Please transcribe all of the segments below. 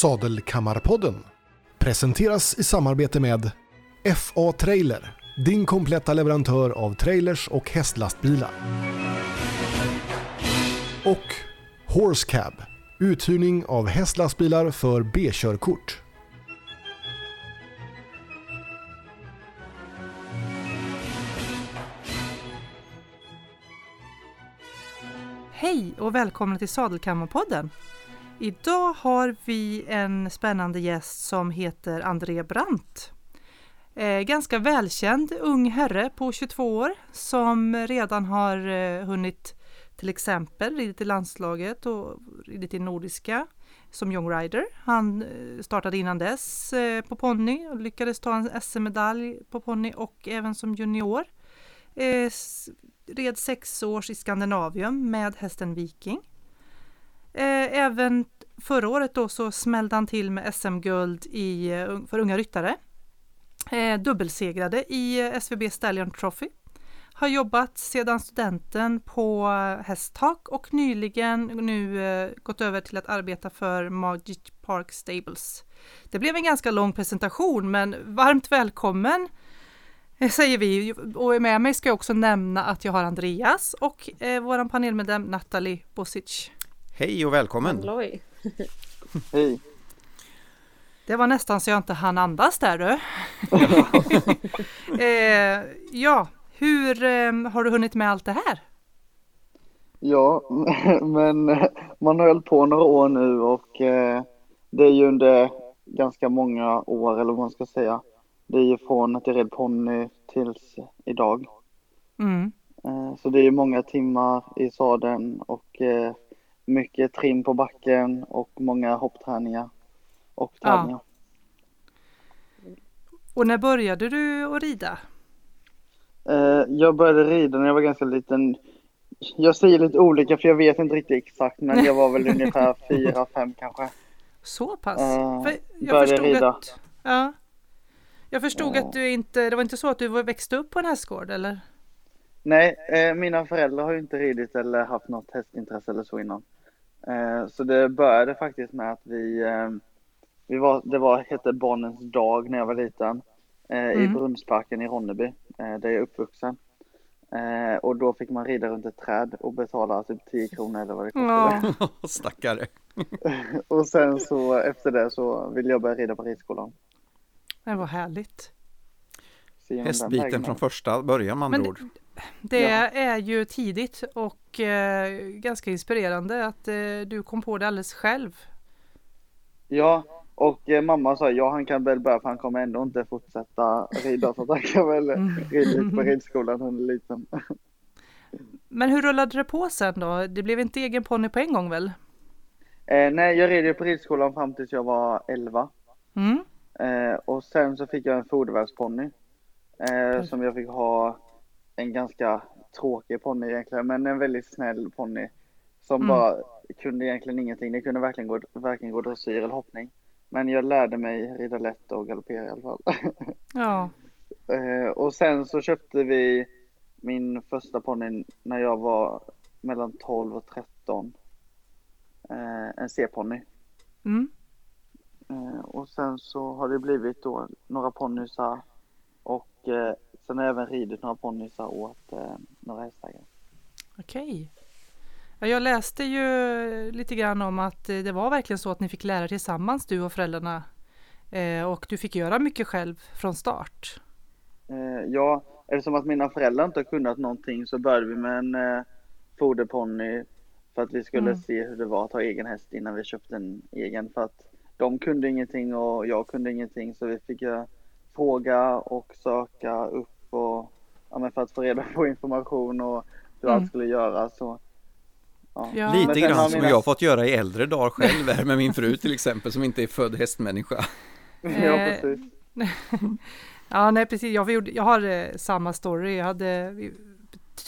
Sadelkammarpodden presenteras i samarbete med FA Trailer, din kompletta leverantör av trailers och hästlastbilar. Och Horsecab, uthyrning av hästlastbilar för B-körkort. Hej och välkomna till Sadelkammarpodden. Idag har vi en spännande gäst som heter André Brandt. Eh, ganska välkänd ung herre på 22 år som redan har eh, hunnit till exempel ridit i landslaget och ridit i Nordiska som Young Rider. Han eh, startade innan dess eh, på ponny och lyckades ta en SM-medalj på ponny och även som junior. Eh, red sex års i Skandinavium med hästen Viking. Eh, även förra året då så smällde han till med SM-guld i, eh, för unga ryttare. Eh, dubbelsegrade i eh, SVB Stallion Trophy. Har jobbat sedan studenten på hästtak och nyligen nu eh, gått över till att arbeta för Magic Park Stables. Det blev en ganska lång presentation men varmt välkommen eh, säger vi. Och med mig ska jag också nämna att jag har Andreas och eh, vår panelmedlem Natalie Bosic. Hej och välkommen! Halloj. Hej. Det var nästan så jag inte hann andas där du. eh, ja, hur eh, har du hunnit med allt det här? Ja, men man har hållit på några år nu och eh, det är ju under ganska många år eller vad man ska säga. Det är ju från att jag red ponny tills idag. Mm. Eh, Så det är ju många timmar i sadeln och eh, mycket trim på backen och många hoppträningar och Ja. tävlingar. Och när började du att rida? Eh, Jag började rida när jag var ganska liten. Jag säger lite olika för jag vet inte riktigt exakt men jag var väl ungefär fyra, fem kanske. Så pass? För jag började rida. att, ja, jag förstod att du inte, det var inte så att du var- växte upp på en hästgård eller? Nej, eh, mina föräldrar har ju inte ridit eller haft något hästintresse eller så innan. Eh, så det började faktiskt med att vi, eh, vi var, det var, hette Barnens dag när jag var liten. Eh, I Mm. Brunnsparken i Ronneby, där jag är uppvuxen. Och då fick man rida runt ett träd och betala typ 10 kronor eller vad det kostade. Ja, Stackare! Och sen så efter det så ville jag börja rida på ridskolan. det var härligt. Hästbiten från första början med andra ord. Det Ja. är ju tidigt och eh, ganska inspirerande att eh, du kom på det alldeles själv. Ja, och eh, mamma sa ja han kan väl börja för han kommer ändå inte fortsätta rida så att han kan väl Mm. rida lite på ridskolan han är liten. Men hur rullade det på sen då? Det blev inte egen ponny på en gång väl? Eh, nej, jag red ju på ridskolan fram tills jag var 11. Mm. Eh, och sen så fick jag en fodervärksponny. Eh, som jag fick ha en ganska tråkig ponny egentligen, men en väldigt snäll ponny. Som Mm. bara kunde egentligen ingenting. Det kunde verkligen gå, varken gå dressyr eller hoppning. Men jag lärde mig rida lätt och galoppera i alla fall. Ja, Eh, och sen så köpte vi min första ponny när jag var mellan 12 och 13. Eh, en C-ponny. mm. Eh, och sen så har det blivit då några ponnysar och eh, sen har jag även ridit några ponnysar åt eh, några hästägare. okej. Ja, jag läste ju lite grann om att eh, det var verkligen så att ni fick lära tillsammans du och föräldrarna. Eh, och du fick göra mycket själv från start. Eh, ja, eftersom att mina föräldrar inte har kunnat någonting så började vi med en eh, foderponny för att vi skulle Mm. se hur det var att ha egen häst innan vi köpte en egen. För att de kunde ingenting och jag kunde ingenting så vi fick eh, fråga och söka upp och ja, men för att få reda på information och hur Mm. allt skulle göras. Så, ja. Ja. Lite grann som mina- jag har fått göra i äldre dagar själv här med min fru till exempel som inte är född hästmänniska. ja, Eh, precis. Ja, nej precis. Jag, gjorde- jag har eh, samma story. Jag hade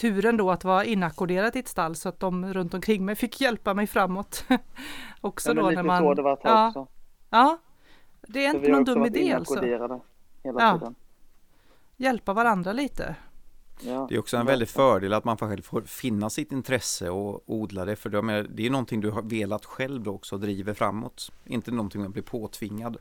turen då att vara inackorderad i ett stall så att de runt omkring mig fick hjälpa mig framåt. också Ja, då när man... ja, också. ja, det är Så inte någon dum idé alltså. Hela Ja. tiden. Hjälpa varandra lite. Ja, Det är också en väldig fördel att man själv får finna sitt intresse och odla det för det är, någonting du har velat själv också och driver framåt. Inte någonting man blir påtvingad.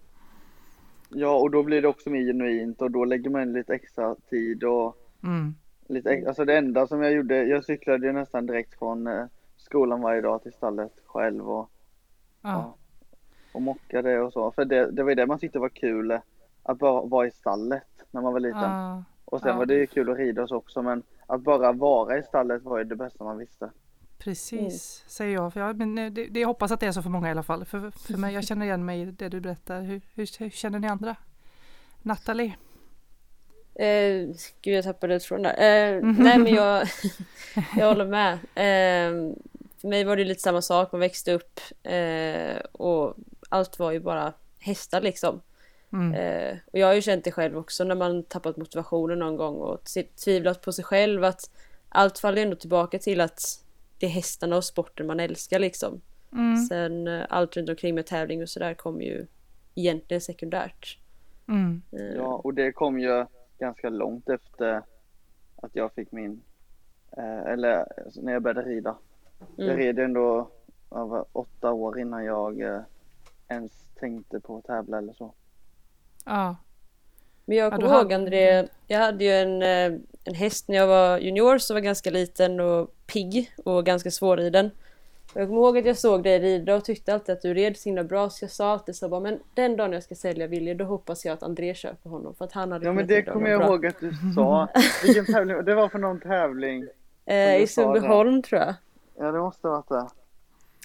Ja, och då blir det också mer genuint och då lägger man in lite extra tid och Mm. lite Alltså det enda som jag gjorde, jag cyklade ju nästan direkt från eh, skolan varje dag till stallet själv och, Ja. och mockade och så. För det, det var ju det man tyckte var kul, att bara vara i stallet när man var liten. Ja. Och sen ja. var det ju kul att rida så också men att bara vara i stallet var ju det bästa man visste. Precis, säger jag. För jag men eh, det, det, jag hoppas att det är så för många i alla fall. För, för mig, jag känner igen mig i det du berättar. Hur, hur, hur känner ni andra? Nathalie? Eh, gud jag tappade tråden där. Eh, nej men jag, jag håller med. Eh, för mig var det lite samma sak. Man växte upp eh, och allt var ju bara hästar liksom. Mm. Eh, och jag har ju känt det själv också när man tappat motivationen någon gång och tvivlat på sig själv att allt faller ändå tillbaka till att det är hästarna och sporten man älskar liksom. Mm. Sen eh, allt runt omkring med tävling och sådär kommer ju egentligen sekundärt. Mm. Eh, Ja, och det kom ju ganska långt efter att jag fick min, eh, eller när jag började rida. Jag Mm. red ändå över åtta år innan jag eh, ens tänkte på att tävla eller så. Ja. Men jag Ja, kommer du ihåg André, jag hade ju en, eh, en häst när jag var junior som var ganska liten och pigg och ganska svårriden. Och Jag kommer ihåg att jag såg dig rida och tyckte alltid att du red så himla bra så jag sa alltid så bara men den dagen jag ska sälja Willy då hoppas jag att André köper honom för att han hade Ja men det kommer jag bra. ihåg att du sa. Vilken tävling, det var för någon tävling. Eh, I. Sundbyholm tror jag. Ja det måste ha varit det.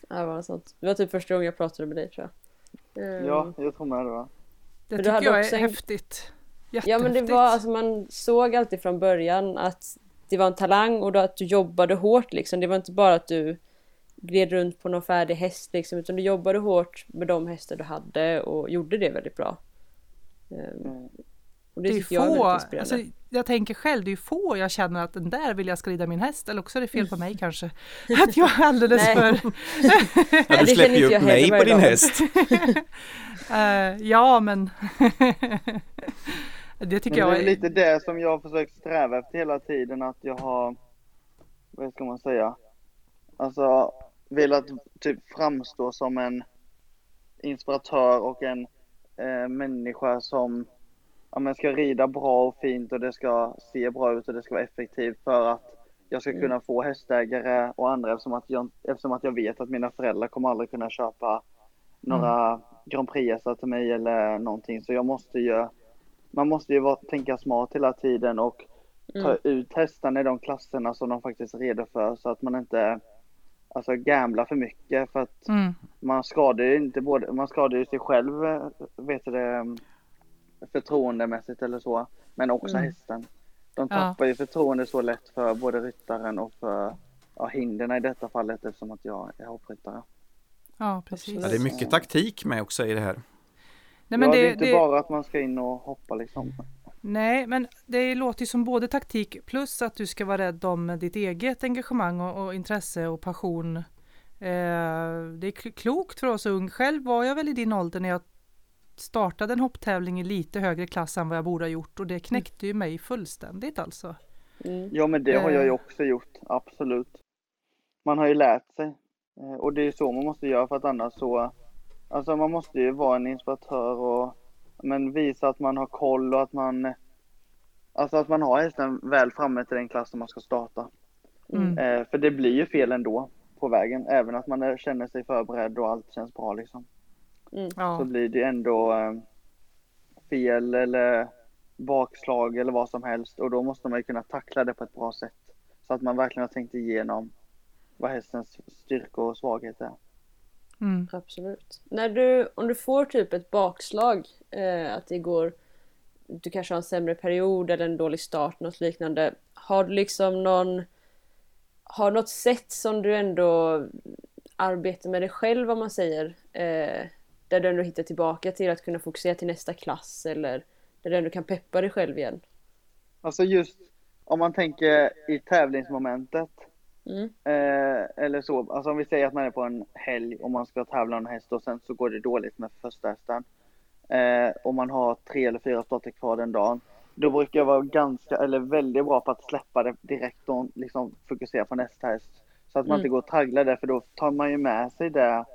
Ja, det var något sånt. Det var typ första gången jag pratade med dig tror jag. Eh, Ja, jag tror med det var. Det tycker jag är en- häftigt. Ja men det var, alltså man såg alltid från början att det var en talang och då att du jobbade hårt liksom. Det var inte bara att du gled runt på någon färdig häst liksom utan du jobbade hårt med de hästar du hade och gjorde det väldigt bra. Mm. Och det, det är tycker jag är få, alltså, jag tänker själv, det är få jag känner att den där vill jag ska rida min häst, eller också är det fel på mig kanske. Att jag är alldeles för... Ja, du släpper ju upp mig på din häst. Eh, ja, men... det Men tycker det jag är lite det som jag har försökt sträva efter hela tiden att jag har, vad ska man säga, alltså velat typ framstå som en inspiratör och en eh, människa som ja, men ska rida bra och fint och det ska se bra ut och det ska vara effektivt för att jag ska kunna få hästägare och andra eftersom att jag, eftersom att jag vet att mina föräldrar kommer aldrig kunna köpa några Grand Prix-hästar till mig eller någonting. Så jag måste ju man måste ju vara, tänka smart hela tiden och ta Mm. ut hästarna i de klasserna som de faktiskt är redo för så att man inte alltså gamblar för mycket för att Mm, man skadar ju inte både, man skadar ju sig själv vet du det förtroendemässigt eller så men också Mm. hästen. De Ja. tappar ju förtroende så lätt för både ryttaren och för ja, hinderna i detta fallet eftersom att jag är hoppryttare. ja, precis. Ja, det är mycket taktik med också i det här. Nej, men ja, det, det, är inte det, bara att man ska in och hoppa liksom. nej, men det låter ju som både taktik plus att du ska vara rädd om ditt eget engagemang och, och intresse och passion. Eh, det är kl- klokt för oss ung. Själv var jag väl i din ålder när jag startade en hopptävling i lite högre klass än vad jag borde ha gjort och det knäckte ju mig fullständigt alltså. Mm. Ja men det har jag ju Eh. också gjort, absolut. Man har ju lärt sig. Eh, Och det är så man måste göra för att annars så Alltså man måste ju vara en inspiratör och men visa att man har koll och att man Alltså att man har hästen väl framme till den klass som man ska starta. Mm. Eh, för det blir ju fel ändå på vägen, även att man är- känner sig förberedd och allt känns bra liksom. Så Ja, blir det ändå eh, fel eller bakslag eller vad som helst och då måste man ju kunna tackla det på ett bra sätt. Så att man verkligen har tänkt igenom vad hästens styrkor och svagheter är. mm. Absolut. När du, om du får typ ett bakslag, eh, att det går, du kanske har en sämre period eller en dålig start, något liknande. Har du liksom någon, har något sätt som du ändå arbetar med dig själv om man säger, eh, där du ändå hittar tillbaka till att kunna fokusera till nästa klass eller där du ändå kan peppa dig själv igen? Alltså just om man tänker i tävlingsmomentet Mm. eh, eller så, alltså om vi säger att man är på en helg och man ska tävla en häst och sen så går det dåligt med första hästen. Eh, och man har tre eller fyra starter kvar den dagen. då brukar jag vara ganska, eller väldigt bra på att släppa det direkt och liksom fokusera på nästa häst. Så att man Mm. inte går och tragglar där för då tar man ju med sig det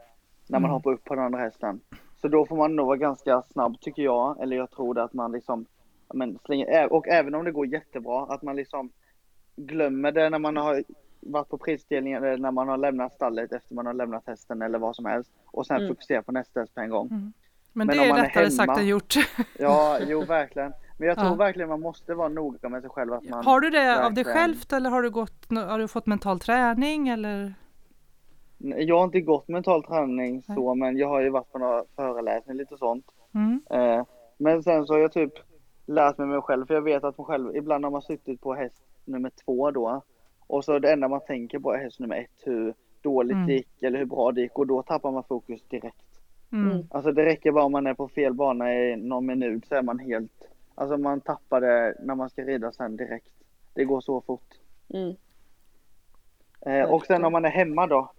när man Mm. hoppar upp på den andra hästen. Så då får man nog vara ganska snabb tycker jag, eller jag tror det att man liksom men slänger, och även om det går jättebra, att man liksom glömmer det när man har varit på prisdelningen eller när man har lämnat stallet efter man har lämnat hästen eller vad som helst och sen Mm. fokusera på nästa häst på en gång. Men, Men det är lättare sagt hemma- än gjort. Ja, jo verkligen. Men jag tror Ja. verkligen man måste vara noga med sig själv att man Har du det av dig självt eller har du, gått, har du fått mental träning eller? Jag har inte gått mental träning Nej. så, men jag har ju varit på några föreläsningar lite sånt. Mm. Eh, men sen så har jag typ lärt mig mig själv, för jag vet att man själv, ibland har man suttit på häst nummer två då. Och så det enda man tänker på är häst nummer ett, hur dåligt Mm. det gick eller hur bra det gick och då tappar man fokus direkt. Mm. Mm. Alltså det räcker bara om man är på fel bana i någon minut så är man helt, alltså man tappar det när man ska rida sen direkt. Det går så fort. Mm. Eh, och sen om man är hemma då,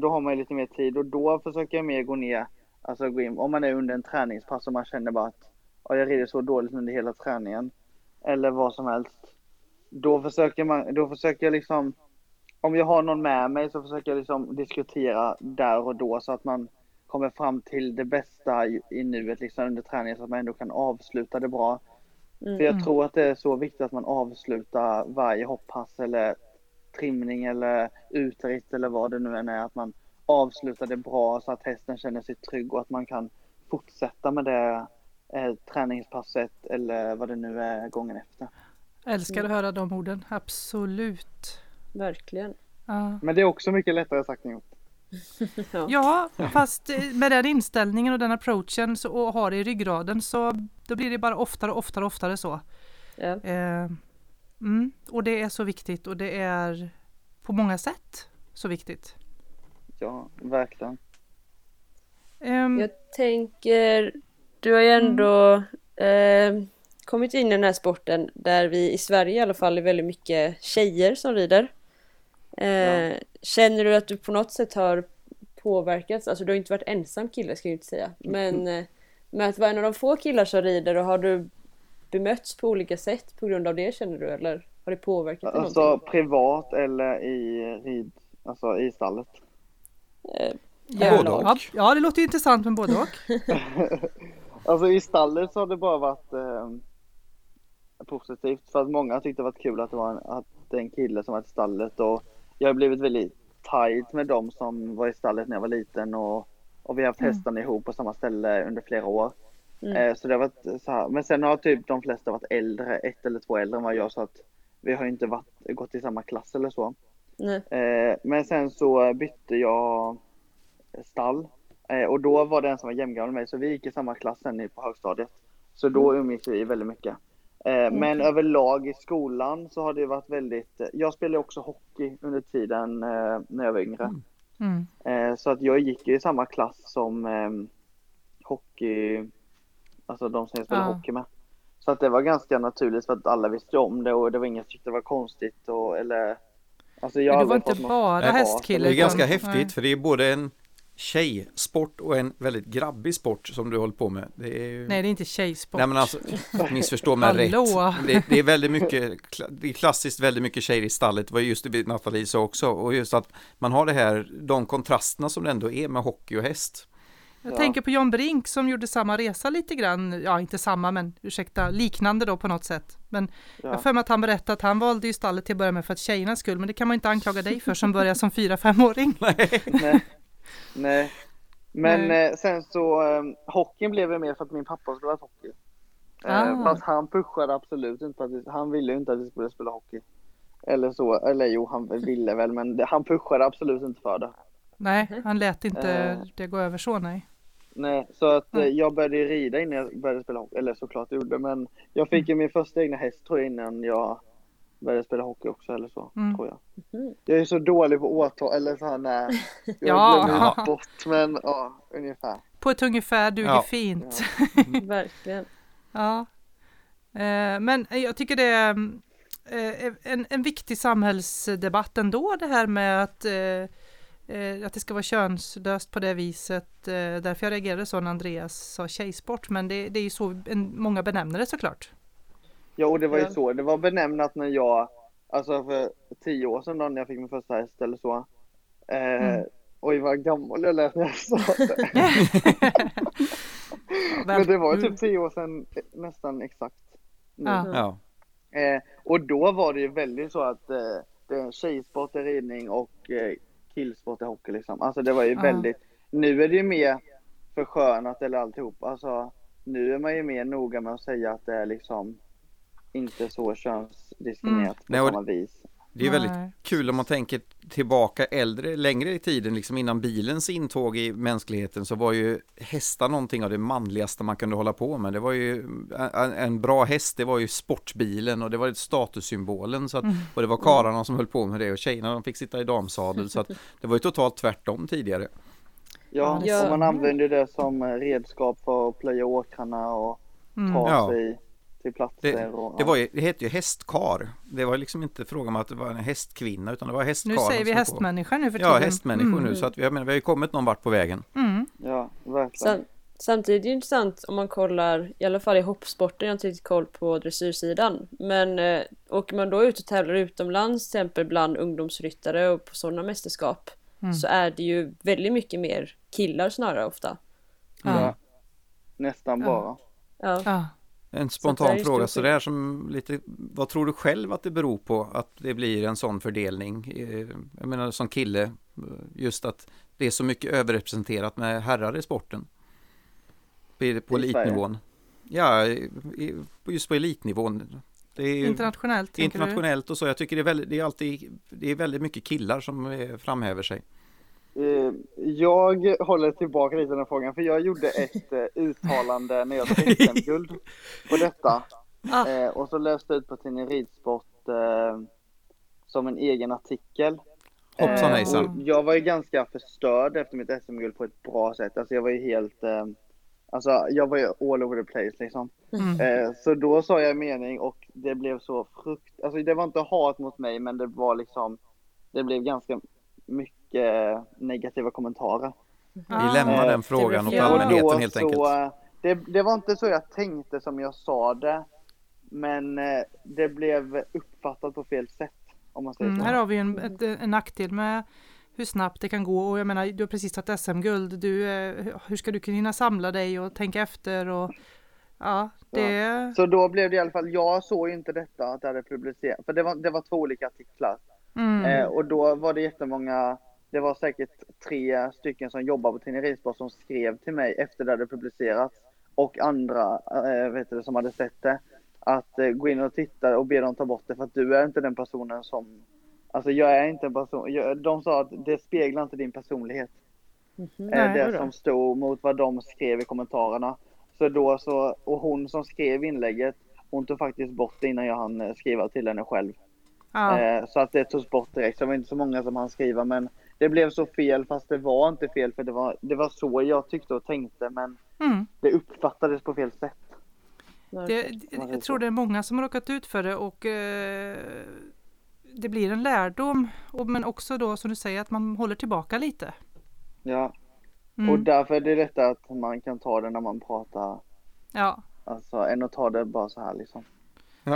då har man ju lite mer tid och då försöker jag mer gå ner, alltså gå in, om man är under en träningspass och man känner bara att ja, jag rider så dåligt under hela träningen, eller vad som helst. Då försöker man, då försöker jag liksom, om jag har någon med mig så försöker jag liksom diskutera där och då så att man kommer fram till det bästa i, i nuet liksom under träningen så att man ändå kan avsluta det bra. Mm. För jag Mm. tror att det är så viktigt att man avslutar varje hopppass eller trimning eller utritt eller vad det nu än är. Att man avslutar det bra så att hästen känner sig trygg och att man kan fortsätta med det eh, träningspasset eller vad det nu är gången efter. Älskar att höra de orden, absolut. Verkligen. Ja. Men det är också mycket lättare sagt än gjort. Ja. Ja, fast eh, med den inställningen och den approachen så, och har det i ryggraden så då blir det bara oftare och oftare och oftare så. Ja. Eh, mm, och det är så viktigt och det är på många sätt så viktigt. Ja, verkligen. Ehm, Jag tänker, du har ju ändå eh, kommit in i den här sporten där vi i Sverige i alla fall är väldigt mycket tjejer som rider. Eh, Ja. Känner du att du på något sätt har påverkats, alltså du har inte varit ensam kille ska jag inte säga, men eh, med att vara en av de få killar som rider och har du bemötts på olika sätt på grund av det känner du eller har det påverkat dig Alltså någonting? privat eller i rid, alltså i stallet. Eh, ja, Både och. ja, det låter ju intressant med både och. Alltså i stallet så har det bara varit eh, positivt för att många tyckte det var kul att det var en, att det är en kille som var i stallet och jag har blivit väldigt tight med dem som var i stallet när jag var liten och, och vi har haft Mm. hästarna ihop på samma ställe under flera år. Mm. Eh, så det har varit så här. Men sen har typ de flesta varit äldre, ett eller två äldre än vad jag så att vi har inte varit, gått i samma klass eller så. nej. Eh, men sen så bytte jag stall eh, och då var det en som var jämngammal med mig så vi gick i samma klass sen på högstadiet. Så då umgicks vi väldigt mycket. Eh, Men överlag i skolan så har det varit väldigt, jag spelade också hockey under tiden när jag var yngre. Mm. Eh, så att jag gick ju i samma klass som eh, hockey, alltså de som jag spelade Ja. hockey med. Så att det var ganska naturligt för att alla visste om det och det var ingen som tyckte det var konstigt och eller Alltså jag du var inte bara hat hästkille. Det är ganska häftigt nej. för det är både en tjejsport och en väldigt grabbig sport som du håller på med. Det är ju... Nej, det är inte tjejsport. Nej men alltså, missförstå mig rätt. Det, det är väldigt mycket, det är klassiskt väldigt mycket tjejer i stallet, det var just det Nathalie sa också. Och just att man har det här, de kontrasterna som det ändå är med hockey och häst. Jag Ja. tänker på John Brink som gjorde samma resa lite grann, ja inte samma men ursäkta, liknande då på något sätt. Men jag har Ja. för mig att han berättade att han valde ju stallet till att börja med för att tjejernas skull, men det kan man inte anklaga dig för som börjar som fyra femåring Nej. Nej. Men Nej. eh, sen så, eh, hockeyn blev ju mer för att min pappa skulle ha hockey. Eh, Ah. Fast han pushade absolut inte att vi, han ville ju inte att vi skulle spela hockey. Eller så, eller jo han ville väl men det, han pushade absolut inte för det. Nej, han lät inte Eh. det gå över så nej. Nej, så att eh, Mm. jag började rida innan jag började spela hockey, eller såklart jag gjorde men jag fick ju min första egna häst tror jag innan jag började spela hockey också eller så, Mm. tror jag. Mhm. Jag är så dålig på årtal, eller så här nej. Jag Ja. glömmer Ja. bort men ja, ungefär. På ett ungefär duger Ja. fint. Verkligen. Ja. Eh, Men jag tycker det är mm, eh, en, en viktig samhällsdebatt ändå det här med att, eh, eh, att det ska vara könslöst på det viset. Eh, Därför jag reagerade så när Andreas sa tjejsport, men det, det är ju så många benämner det såklart. Ja, och det var ju Ja. så. Det var benämnat när jag, alltså för tio år sedan då när jag fick min första häst eller så. Eh, Mm. Oj, vad gammal jag lät när jag sa det. Men det var ju mm. typ tio år sedan, eh, nästan exakt. nu. Ja. Eh, och då var det ju väldigt så att eh, det är tjejsport är ridning och eh, killsport är hockey liksom. Alltså det var ju väldigt, nu är det ju mer förskönat eller alltihop. Alltså nu är man ju mer noga med att säga att det är liksom inte så könsdiskriminerat Nej, på och- samma vis. Det är väldigt Nej. kul om man tänker tillbaka äldre, längre i tiden, liksom innan bilens intåg i mänskligheten så var ju hästar någonting av det manligaste man kunde hålla på med. Det var ju en, en bra häst, det var ju sportbilen och det var statussymbolen så att, och det var karlarna som höll på med det och tjejerna de fick sitta i damsadel så att det var ju totalt tvärtom tidigare. Ja, och man använder det som redskap för att plöja åkrarna och Mm. ta Ja. sig till platser. Det, och, det, var ju, det hette ju hästkar. Det var liksom inte fråga om att det var en hästkvinna utan det var hästkar. Nu säger vi som på- hästmänniska nu för tiden. Ja, hästmänniskor Mm. nu så att vi, jag menar, vi har ju kommit någon vart på vägen. Mm. Ja, verkligen. Sam, samtidigt är det intressant om man kollar, i alla fall i hoppsporten, jag har inte riktigt koll på dressyrsidan. Men eh, åker man då ut och tävlar utomlands, till exempel bland ungdomsryttare och på sådana mästerskap, Mm. så är det ju väldigt mycket mer killar snarare ofta. Ja. Ja. Nästan bara. Ja. Ja. En Så spontan ju fråga sådär som lite, vad tror du själv att det beror på att det blir en sån fördelning? Eh, Jag menar som kille, eh, just att det är så mycket överrepresenterat med herrar i sporten. På, elitnivån. Ja, just på elitnivån. Ju Internationellt, internationellt och så. Jag tycker det är väldigt, det är alltid, det är väldigt mycket killar som eh, framhäver sig. Eh, Jag håller tillbaka lite den här frågan för jag gjorde ett eh, uttalande när jag tog SM-guld på detta. Ah. Eh, och så läste jag ut på tidningen Ridsport eh, som en egen artikel. Hoppsan Eh, hejsan. och jag var ju ganska förstörd efter mitt SM-guld på ett bra sätt. Alltså jag var ju helt, eh, alltså jag var ju all over the place liksom. Mm. Eh, så då sa jag en mening och det blev så frukt, alltså det var inte hat mot mig men det var liksom, det blev ganska mycket negativa kommentarer. Vi Ah. lämnar Eh, den frågan åt Ja, allmänheten helt så, enkelt. eh, Det, det var inte så jag tänkte som jag sa det. Men eh, det blev uppfattat på fel sätt. Om man säger Mm, så. här har vi en, ett, en nackdel med hur snabbt det kan gå och jag menar du har precis tagit SM-guld. Du, hur ska du kunna hinna samla dig och tänka efter och ja, det... Så då blev det i alla fall, jag såg ju inte detta att det hade publicerats. För det var, det var två olika artiklar. Mm. Eh, och då var det jättemånga, det var säkert tre stycken som jobbar på Ridsport som skrev till mig efter det hade publicerats. Och andra eh, vet du, som hade sett det. Att eh, gå in och titta och be dem ta bort det för att du är inte den personen som Alltså jag är inte en person, jag, de sa att det speglar inte din personlighet. Eh, Nej, det som stod mot vad de skrev i kommentarerna. Så då så, och hon som skrev inlägget, hon tog faktiskt bort det innan jag hann eh, skriva till henne själv. Ja. Eh, så att det togs bort direkt, så det var inte så många som hann skriva men det blev så fel fast det var inte fel för det var, det var så jag tyckte och tänkte men Mm. det uppfattades på fel sätt. Det, jag tror det är många som har råkat ut för det och eh, det blir en lärdom och, men också då som du säger att man håller tillbaka lite. Ja, Mm. och därför är det detta att man kan ta det när man pratar, Ja, alltså än att ta det bara så här liksom.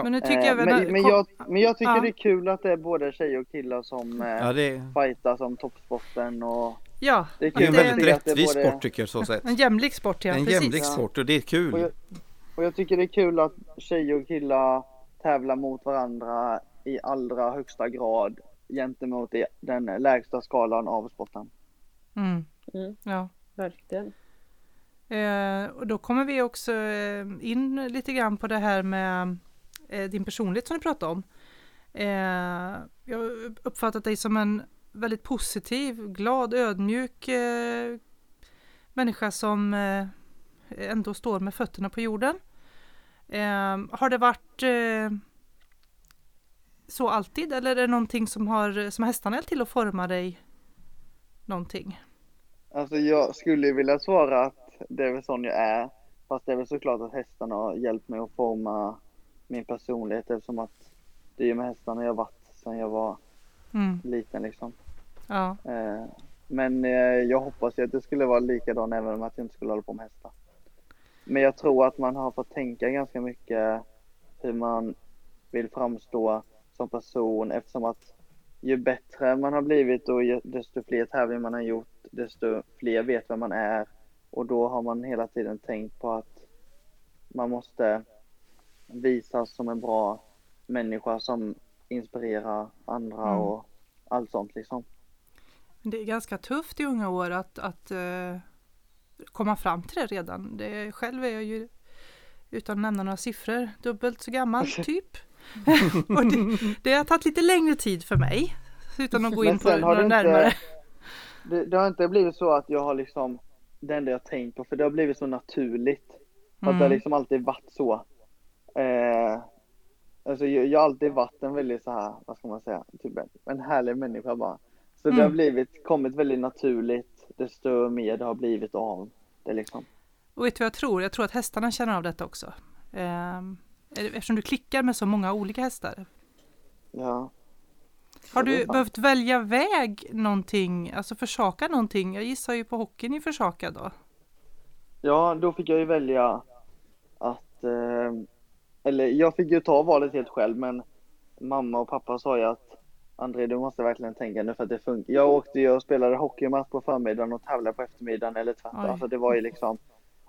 Men nu tycker Eh, jag väl... men, men, jag, men jag tycker Ja. det är kul att det är både tjejer och killar som eh, Ja, det är, fightas om toppsporten och Ja, det är det är en väldigt det rättvis både- sport tycker jag så sett. en jämlik sport ja, En precis. jämlik sport och det är Och kul. jag, och jag tycker det är kul att tjejer och killar tävlar mot varandra i allra högsta grad gentemot i- den lägsta skalan av sporten. Mm. Mm. Ja. Verkligen. Eh, och då kommer vi också eh, in lite grann på det här med eh, Eh, din personlighet som du pratade om. Eh, jag har uppfattat dig som en väldigt positiv, glad, ödmjuk eh, människa som eh, ändå står med fötterna på jorden. Eh, har det varit eh, så alltid eller är det någonting som har som hästarna hjälpt till att forma dig någonting? Alltså jag skulle vilja svara att det är väl sån jag är. Fast det är väl såklart att hästarna har hjälpt mig att forma min personlighet eftersom att det är ju med hästarna jag varit sedan jag var Mm, liten liksom. ja. Eh, Men eh, jag hoppas ju att det skulle vara likadant även om att jag inte skulle hålla på med hästar. Men jag tror att man har fått tänka ganska mycket hur man vill framstå som person eftersom att ju bättre man har blivit och desto fler tävlingar man har gjort, desto fler vet vem man är. Och då har man hela tiden tänkt på att man måste visas som en bra människa som inspirerar andra Mm. och allt sånt liksom. Det är ganska tufft i unga år att, att eh, komma fram till det redan. Det, själv är jag ju, utan att nämna några siffror, dubbelt så gammal typ. och det, det har tagit lite längre tid för mig. Utan att gå in på några inte- närmare. Det, det har inte blivit så att jag har liksom det enda jag tänkt på, för det har blivit så naturligt. För att det har Mm. liksom alltid varit så. Eh, alltså jag, jag har alltid varit en väldigt så här, vad ska man säga, typ en, en härlig människa bara. Så det har Mm. blivit, kommit väldigt naturligt desto mer det har blivit av det liksom. Och vet du vad jag tror? Jag tror att hästarna känner av detta också. Ehm, eftersom du klickar med så många olika hästar. Ja. Har du behövt välja väg någonting, alltså försaka någonting? Jag gissar ju på hockeyn i försaka då. Ja, då fick jag ju välja att, eh, eller jag fick ju ta valet helt själv men mamma och pappa sa ju att André du måste verkligen tänka nu för att det funkar. Jag åkte ju och spelade hockeymatch på förmiddagen och tävlade på eftermiddagen eller tvärtom. Oj. Alltså det var ju liksom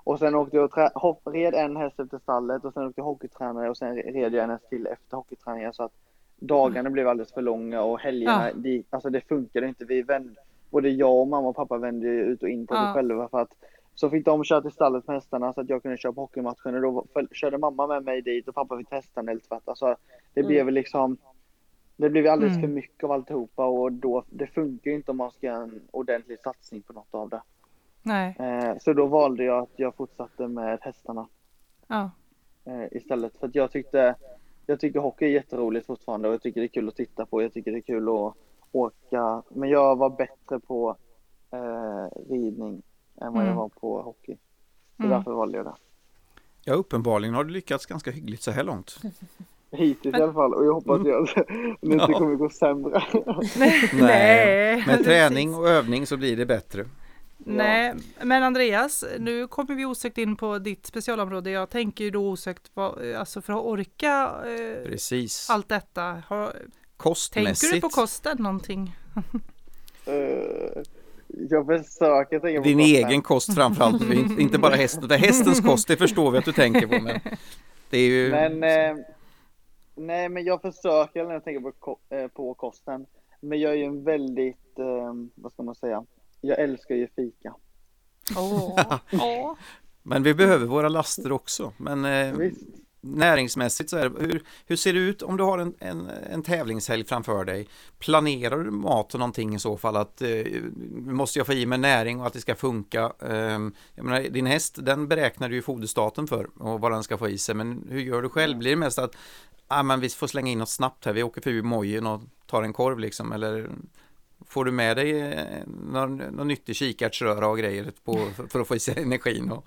och sen åkte jag och trä- hopp, red en häst efter stallet och sen åkte jag hockeytränare och sen red jag en häst till efter hockeyträningen så att dagarna blev alldeles för långa och helgerna, Ja. de, alltså det funkade inte. Vi vände, både jag och mamma och pappa vände ut och in på Ja. det själva för att så fick de köra till stallet med hästarna så att jag kunde köra på hockeymatchen och då körde mamma med mig dit och pappa fick testa eller tvärt. Alltså det Mm. blev liksom det blev alldeles Mm. för mycket av alltihopa och då, det funkar ju inte om man ska göra en ordentlig satsning på något av det. Nej, Eh, så då valde jag att jag fortsatte med hästarna ja. eh, istället. För att jag tyckte, jag tycker hockey är jätteroligt fortfarande och jag tycker det är kul att titta på. Jag tycker det är kul att åka. Men jag var bättre på eh, ridning än vad jag Mm. var på hockey. Så Mm. därför valde jag det. Ja, uppenbarligen har du lyckats ganska hyggligt så här långt. Hittills i alla fall och jag hoppas att jag nu inte Ja. kommer gå sämre. Nej. Med träning och övning så blir det bättre. Nej, men Andreas, nu kommer vi osökt in på ditt specialområde. Jag tänker ju då osökt, alltså för att orka eh, Precis. allt detta. Har, tänker Kostmässigt. du på kosten någonting? Eh, jag försöker tänka på Din kosten. egen kost framförallt, för inte- bara hästen. Det är hästens kost, det förstår vi att du tänker på. Men det är ju... Men, eh, nej men jag försöker när jag tänker på, eh, på kosten. Men jag är ju en väldigt, eh, vad ska man säga, jag älskar ju fika. Åh, åh. Men vi behöver våra laster också. Men eh, Visst. Näringsmässigt så är det, hur, hur ser det ut om du har en, en, en tävlingshelg framför dig? Planerar du mat och någonting i så fall att eh, måste jag få i mig näring och att det ska funka? Eh, menar, din häst, den beräknar du ju foderstaten för och vad den ska få i sig. Men hur gör du själv? Blir det mest att ah, men vi får slänga in något snabbt här, vi åker förbi mojen och tar en korv liksom? Eller får du med dig eh, någon, någon nyttig kikärtsröra och grejer på, för, för att få i sig energin? Och,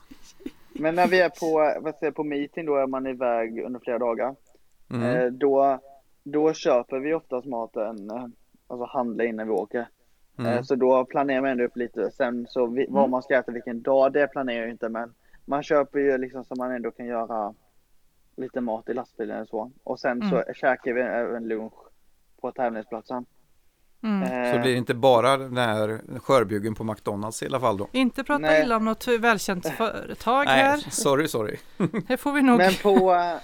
Men när vi är på, vad säger, på meeting då är man iväg under flera dagar. mm. Eh, då, då köper vi oftast maten, eh, alltså handlar innan vi åker. Mm. Eh, så då planerar man ändå upp lite. Sen så vi, vad man ska äta vilken dag, det planerar jag inte. Men man köper ju liksom så man ändå kan göra lite mat i lastbilen och så. Och sen så käkar vi även lunch på tävlingsplatsen. Mm. Eh, Så blir det inte bara den här skörbjuggen på McDonalds i alla fall då? Inte prata Nej. illa om något välkänt företag här. Nej, sorry, sorry. Här får vi nog... Men på, eh,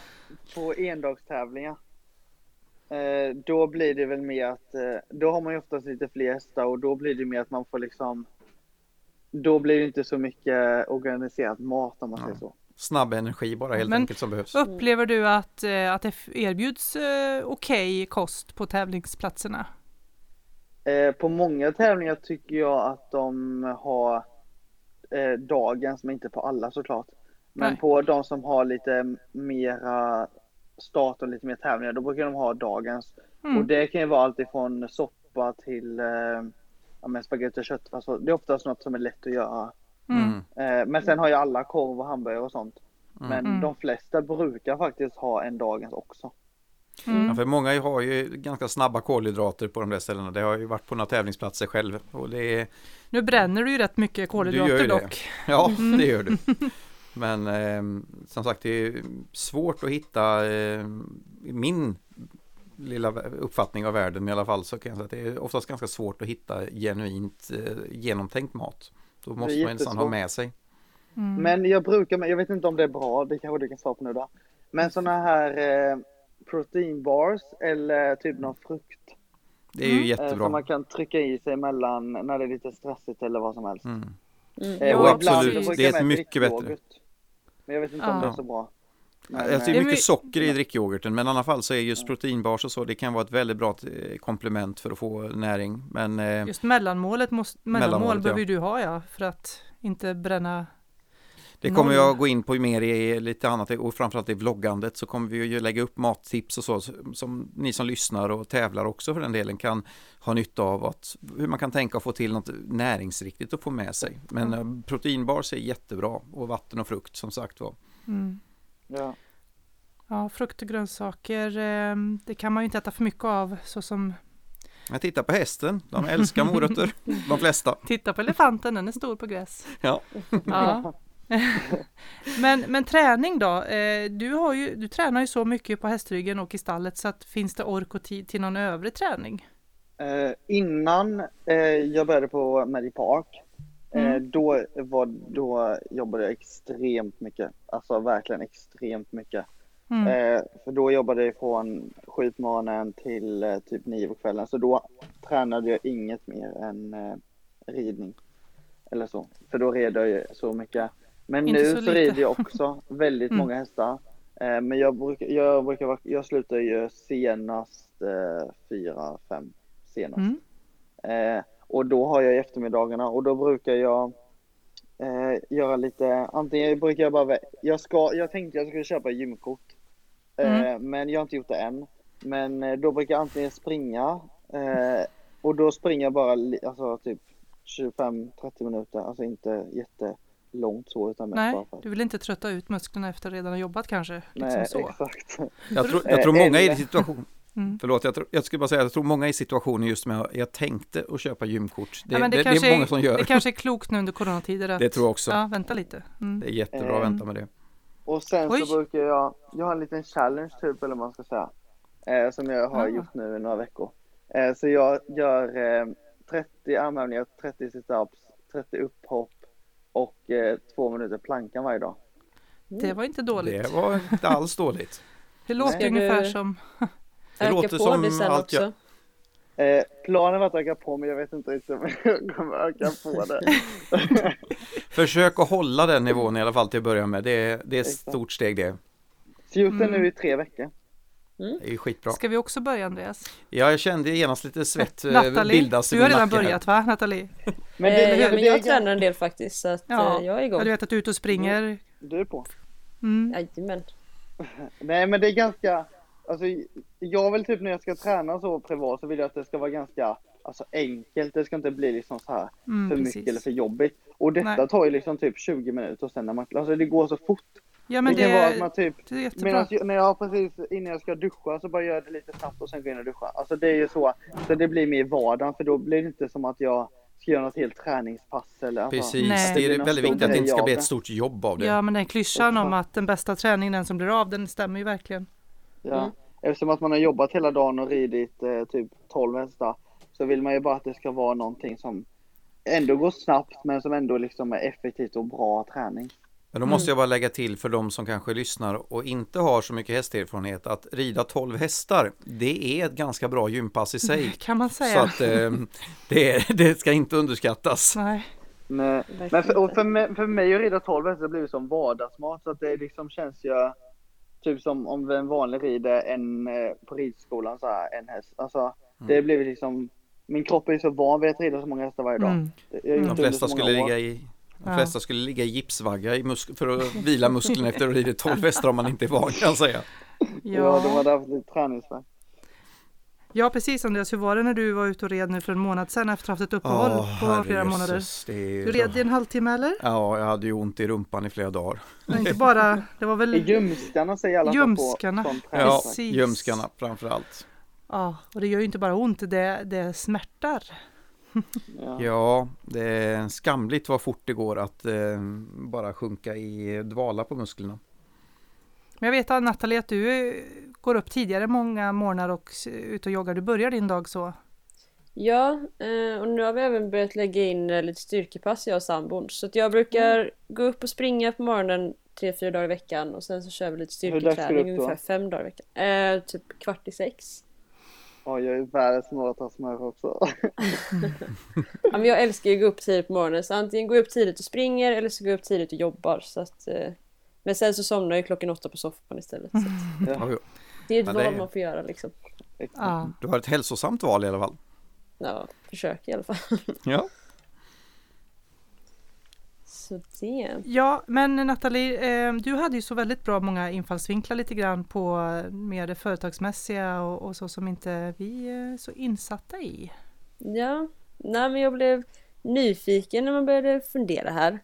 på endagstävlingar eh, då blir det väl mer att eh, då har man ju oftast lite fler hästar och då blir det mer att man får liksom då blir det inte så mycket organiserat mat om man säger så. Snabb energi bara helt Men- enkelt som behövs. Upplever du att, eh, att det erbjuds eh, okej kost på tävlingsplatserna? Eh, på många tävlingar tycker jag att de har eh, dagens, men inte på alla såklart. Men Nej. på de som har lite mera start och lite mer tävlingar, då brukar de ha dagens. Mm. Och det kan ju vara allt ifrån soppa till eh, ja, men spagetti och köttfärs. Så Det är oftast något som är lätt att göra. Mm. Mm. Eh, men sen har ju alla korv och hamburgare och sånt. Men Mm. de flesta brukar faktiskt ha en dagens också. Mm. Ja, för många har ju ganska snabba kolhydrater på de där ställena. Det har ju varit på några tävlingsplatser själv. Och det är, Nu bränner du ju rätt mycket Du gör kolhydrater ju det. dock. ja, Mm. det gör du. Men eh, som sagt det är svårt att hitta eh, min lilla uppfattning av världen i alla fall så kan jag säga att det är oftast ganska svårt att hitta genuint eh, genomtänkt mat. Då måste man nästan ha med sig. Mm. Men jag brukar, jag vet inte om det är bra, det kanske du kan svara på nu då. Men sådana här eh, proteinbars eller typ någon frukt. Det är ju Mm. Eh, jättebra. som man kan trycka i sig mellan när det är lite stressigt eller vad som helst. Mm. Mm. Eh, Jo, och absolut. Det är ett mycket bättre. Men jag vet inte om Ja. det är så bra. Men, ser Det är mycket my- socker i drickyoghurten men i alla fall så är just proteinbars och så det kan vara ett väldigt bra eh, komplement för att få näring. Men Just mellanmålet, måste, mellanmål Mellanmålet, behöver ja. ju du ha ja, för att inte bränna. Det kommer jag gå in på mer i lite annat och framförallt i vloggandet så kommer vi ju lägga upp mattips och så som ni som lyssnar och tävlar också för den delen kan ha nytta av att hur man kan tänka och få till något näringsriktigt att få med sig. Men eh, proteinbars är jättebra och vatten och frukt som sagt var. Mm. ja. Ja, frukt och grönsaker, eh, det kan man ju inte äta för mycket av så som Jag tittar på hästen, de älskar morötter, de flesta. Titta på elefanten, den är stor på gräs. Ja. Ja. men, men träning då? Eh, du, har ju, du tränar ju så mycket på hästryggen och i stallet så att finns det ork och tid till någon övrig träning? Eh, innan eh, jag började på Medi Park, eh, Mm. då, var, då jobbade jag extremt mycket. Alltså verkligen extremt mycket. Mm. Eh, för då jobbade jag från sju på morgonen till eh, typ nio på kvällen. Så då tränade jag inget mer än eh, ridning. Eller så. För då red jag ju så mycket. Men Inte nu så så, rider jag också väldigt Mm. många hästar. Eh, men jag brukar, jag brukar vara, jag slutar ju senast eh, fyra, fem senast. Mm. Eh, och då har jag i eftermiddagarna och då brukar jag eh, göra lite, antingen brukar jag bara, jag ska, jag tänkte jag skulle köpa gymkort. Eh, Mm. Men jag har inte gjort det än. Men eh, då brukar jag antingen springa och då springer jag bara alltså typ 25-30 minuter, alltså inte jättelångt så utan mest Nej, bara för att- du vill inte trötta ut musklerna efter att redan ha jobbat kanske? Liksom Nej, så. exakt. Jag tror, jag tror Eh, många i eller- situation, Mm. förlåt, jag, tror, jag skulle bara säga, jag tror många i situationen just med att jag tänkte att köpa gymkort. Det, Ja, men det, det, kanske är många som gör. Det kanske är klokt nu under coronatider att Det tror jag också. ja, vänta lite. Mm. Det är jättebra att Eh, vänta med det. Och sen Oj. så brukar jag, jag har en liten challenge typ eller vad man ska säga. Eh, som jag har Ah. gjort nu i några veckor. Eh, så jag gör eh, 30 armhävningar, 30 situps, 30 upphopp och eh, två minuter plankan varje dag. Det var inte dåligt. Det var inte alls dåligt. Det låter Nej. ungefär som... Det låter på som det sen allt också. jag- Eh, planen var att öka på men jag vet inte riktigt om jag kommer öka på det. Försök att hålla den nivån i alla fall till att börja med. Det är, det är ett stort steg det. Så gjort det Mm. nu i tre veckor. Det är ju skitbra. Ska vi också börja Andreas? Ja, jag kände genast lite svett eh, Nathalie, bildas i du har redan börjat va Nathalie? Men Eh, det, ja, det, men jag är- tränar en del faktiskt så att Ja. eh, jag är Ja, igång. du vet att du är ute och springer. du är på. Mm. Jajamän. Nej men det är ganska, alltså jag vill typ när jag ska träna så privat så vill jag att det ska vara ganska alltså, enkelt. Det ska inte bli liksom så här Mm, för precis. mycket eller för jobbigt. Och detta Nej. tar ju liksom typ 20 minuter och sen när man, alltså det går så fort. Ja men det kan vara det, man typ, det är jättebra. medan jag, när jag precis innan jag ska duscha så bara gör jag det lite snabbt och sen går jag in och duschar. Alltså det är ju så, så det blir mer vardagen för då blir det inte som att jag ska göra något helt träningspass eller alltså, Precis, Nej. det är väldigt viktigt att det inte ska bli ett stort jobb av det. Ja men den klyschan om att den bästa träningen är den som blir av, den stämmer ju verkligen. Ja. Mm. Eftersom att man har jobbat hela dagen och ridit eh, typ 12 hästar så vill man ju bara att det ska vara någonting som ändå går snabbt men som ändå liksom är effektivt och bra träning. Men då måste jag bara lägga till för de som kanske lyssnar och inte har så mycket hästerfarenhet att rida 12 hästar, det är ett ganska bra gympass i sig. Kan man Så säga. att eh, det, det ska inte underskattas. Nej. Men, Verkligen men för, och för, mig, för mig att rida 12 hästar blir det som vardagsmat så att det liksom känns ju typ som om en vanlig rider en eh, på ridskolan så här, en häst. Alltså det blir liksom min kropp är så van vid att rida så många hästar varje dag. Mm. De flesta så skulle år. ligga i de Ja. flesta skulle ligga i gipsvagga i musk- för att vila musklerna efter att ha ridit 12 hästar om man inte är van kan jag säga. Ja, de Ja. hade haft lite träningsvärk. ja precis Andreas, hur var det när du var ute och red nu för en månad sedan efter att ha haft ett uppehåll på flera månader? är Du red i en halvtimme eller? Ja, jag hade ju ont i rumpan i flera dagar. Men inte bara, det var väl ljumskarna säger alla Ljumskarna. på sån Ja. Precis. ljumskarna framför allt. Ja, och det gör ju inte bara ont, det, det smärtar. Ja. Ja, det är skamligt vad fort det går att eh, bara sjunka i dvala på musklerna. Men jag vet Nathalie att du eh, går upp tidigare många morgnar och ut och joggar. Du börjar din dag så. Ja, eh, och nu har vi även börjat lägga in eh, lite styrkepass jag och sambon. Så att jag brukar gå upp och springa på morgonen tre, fyra dagar i veckan och sen så kör vi lite styrketräning ungefär fem dagar i veckan. Eh, typ kvart i sex. Ja, jag är världens maratonmänniska också. Ja, men jag älskar ju att gå upp tidigt på morgonen så antingen går jag upp tidigt och springer eller så går jag upp tidigt och jobbar. Så att, eh, men sen så somnar jag klockan åtta på soffan istället. Så att Ja, det är ett det är- val man får göra liksom. Ja. Du har ett hälsosamt val i alla fall. Ja, försök i alla fall. Ja, Så det. Ja, men Nathalie, eh, du hade ju så väldigt bra många infallsvinklar lite grann på eh, mer det företagsmässiga och, och så som inte vi är så insatta i. Ja, nej men jag blev nyfiken när man började fundera här.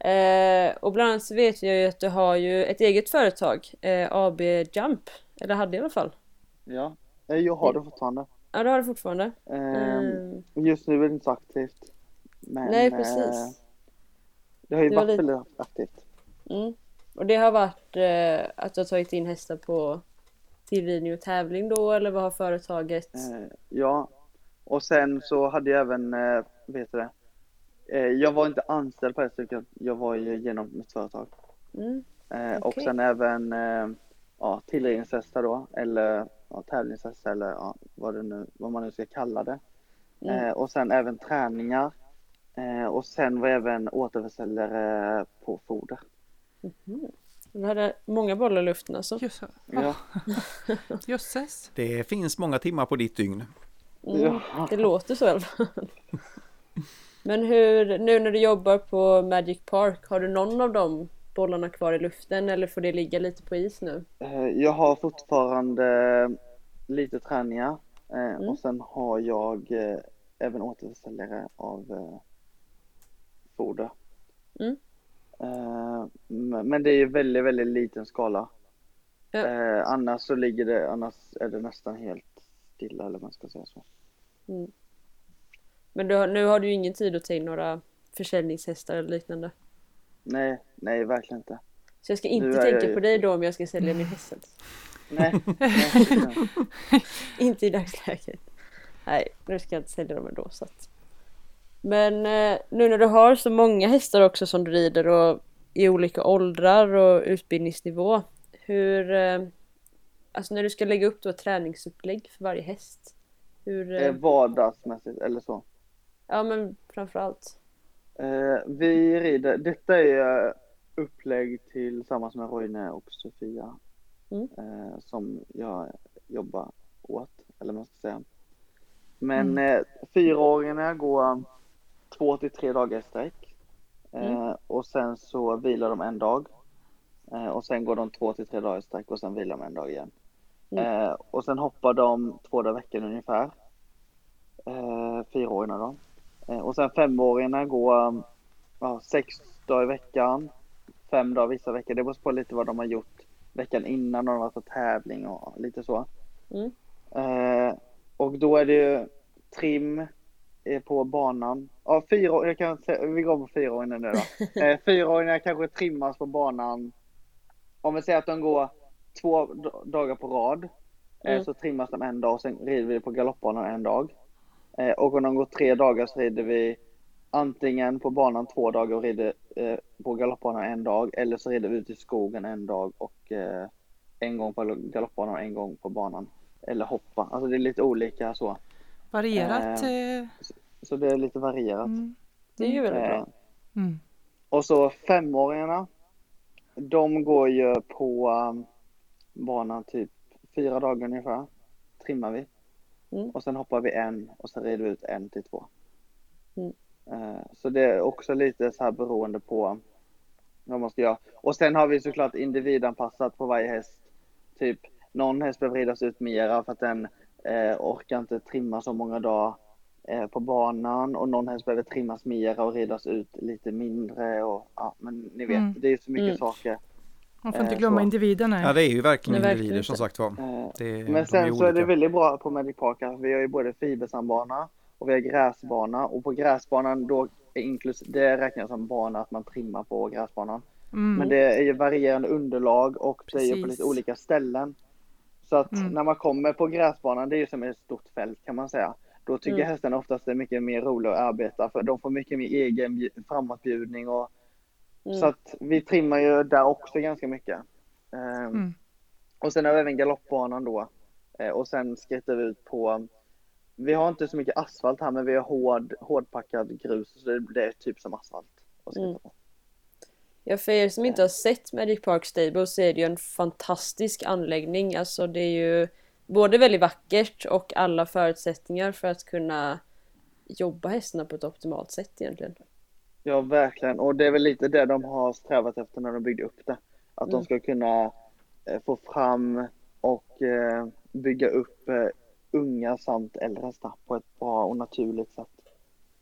Eh, och bland annat så vet jag ju att du har ju ett eget företag, eh, AB Jump. Eller hade i alla fall. Ja, Eh, jag har det fortfarande. Ja, du har det fortfarande. Ehm, Eh, Just nu är det inte så aktivt. Men, nej, eh, precis. Det har ju Det varit lite- väldigt aktivt. Mm. Och det har varit eh, att du har tagit in hästar på tillridning och tävling då, eller vad har företaget? Eh, ja, och sen så hade jag även, eh, vet du det, eh, jag var inte anställd på häststycket, jag var ju genom mitt företag. Mm. Eh, Och sen även eh, ja, tillredningshästar då, eller ja, tävlingshästar eller ja, vad, det nu, vad man nu ska kalla det. Mm. Och sen även träningar. Eh, och sen var jag även återförsäljare på foder. Du hade många bollar i luften alltså. Just, Ja. jösses. det finns många timmar på ditt dygn. Mm. Ja. Det låter så i alla fall. Men hur, nu när du jobbar på Magic Park, har du någon av de bollarna kvar i luften eller får det ligga lite på is nu? Eh, jag har fortfarande lite träningar eh, Mm. och sen har jag även återförsäljare av foder. Mm. Eh, men det är ju väldigt, väldigt liten skala. Ja. Eh, annars så ligger det, annars är det nästan helt stilla eller man ska säga så. Men du nu har du ju ingen tid att ta in några försäljningshästar eller liknande. Nej, nej verkligen inte. Så jag ska inte jag tänka ju- på dig då om jag ska sälja min. Nej, nej, nej. inte i dagsläget. Nej, nu ska jag inte sälja dem ändå så att. Men eh, nu när du har så många hästar också som du rider och i olika åldrar och utbildningsnivå. Hur, eh, alltså när du ska lägga upp då ett träningsupplägg för varje häst. Hur, eh, vardagsmässigt eller så. ja men framförallt. Vi rider, detta är upplägg tillsammans med Roine och Sofia Mm. som jag jobbar åt, eller vad man ska säga. Men eh, fyraåringarna går två till tre dagar i sträck. Eh, och sen så vilar de en dag. Eh, och sen går de två till tre dagar i sträck och sen vilar de en dag igen. Mm. Eh, och sen hoppar de två dagar i veckan ungefär. Eh, fyraåringarna då. Eh, och sen femåringarna går ja, sex dagar i veckan. Fem dagar vissa veckor. Det beror på lite vad de har gjort veckan innan. De har varit på tävling och lite så. Mm. Eh, och då är det ju trim eh, på banan. Ja, fyra, jag kan säga, vi går på fyraåringar nu då. Eh, fyraåringar kanske trimmas på banan. Om vi säger att de går två dagar på rad. Eh, Mm. så trimmas de en dag och sen rider vi på galoppbanan en dag. Eh, och om de går tre dagar så rider vi antingen på banan två dagar och rider eh, på galoppbanan en dag. Eller så rider vi ut i skogen en dag och eh, en gång på galoppbanan och en gång på banan. Eller hoppa. Alltså det är lite olika så. Varierat. Eh, Eh, Så det är lite varierat. mm, Det är ju väldigt Eh, bra. mm. och så femåringarna. De går ju på um, banan typ fyra dagar ungefär. Trimmar vi. Mm. Och sen hoppar vi en och sen rider vi ut en till två. Mm. Eh, Så det är också lite så här beroende på vad man ska göra. Och sen har vi såklart individanpassat på varje häst. Typ någon häst behöver ridas ut mera för att den eh, orkar inte trimma så många dagar eh, på banan och någon häst behöver trimmas mera och ridas ut lite mindre och ja, men ni vet, Mm. det är så mycket Mm. saker. Man får inte eh, glömma så. individerna. Ja, det är ju verkligen verkligen individer som sagt var. Eh, Det, Men de sen är så är det väldigt bra på Magic Park att vi har ju både fibersambana och vi har gräsbana och på gräsbanan då är inklus, det räknas som bana att man trimmar på gräsbanan. Mm. Men det är ju varierande underlag och det är ju på lite olika ställen. Så att Mm. när man kommer på gräsbanan, det är ju som ett stort fält kan man säga. Då tycker Mm. hästarna oftast det är mycket mer roligt att arbeta för de får mycket mer egen bju- framåtbjudning och Mm. så att vi trimmar ju där också ganska mycket. Mm. Och sen har vi även galoppbanan då. Eh, och sen skrittar vi ut på, vi har inte så mycket asfalt här men vi har hård, hårdpackad grus så det, det är typ som asfalt. att skritta Mm. på. Ja, för er som inte har sett Magic Park Stable så är det ju en fantastisk anläggning. Alltså det är ju både väldigt vackert och alla förutsättningar för att kunna jobba hästarna på ett optimalt sätt egentligen. Ja, verkligen. Och det är väl lite det de har strävat efter när de byggde upp det. Att de Mm. ska kunna eh, få fram och eh, bygga upp eh, unga samt äldre hästar på ett bra och naturligt sätt.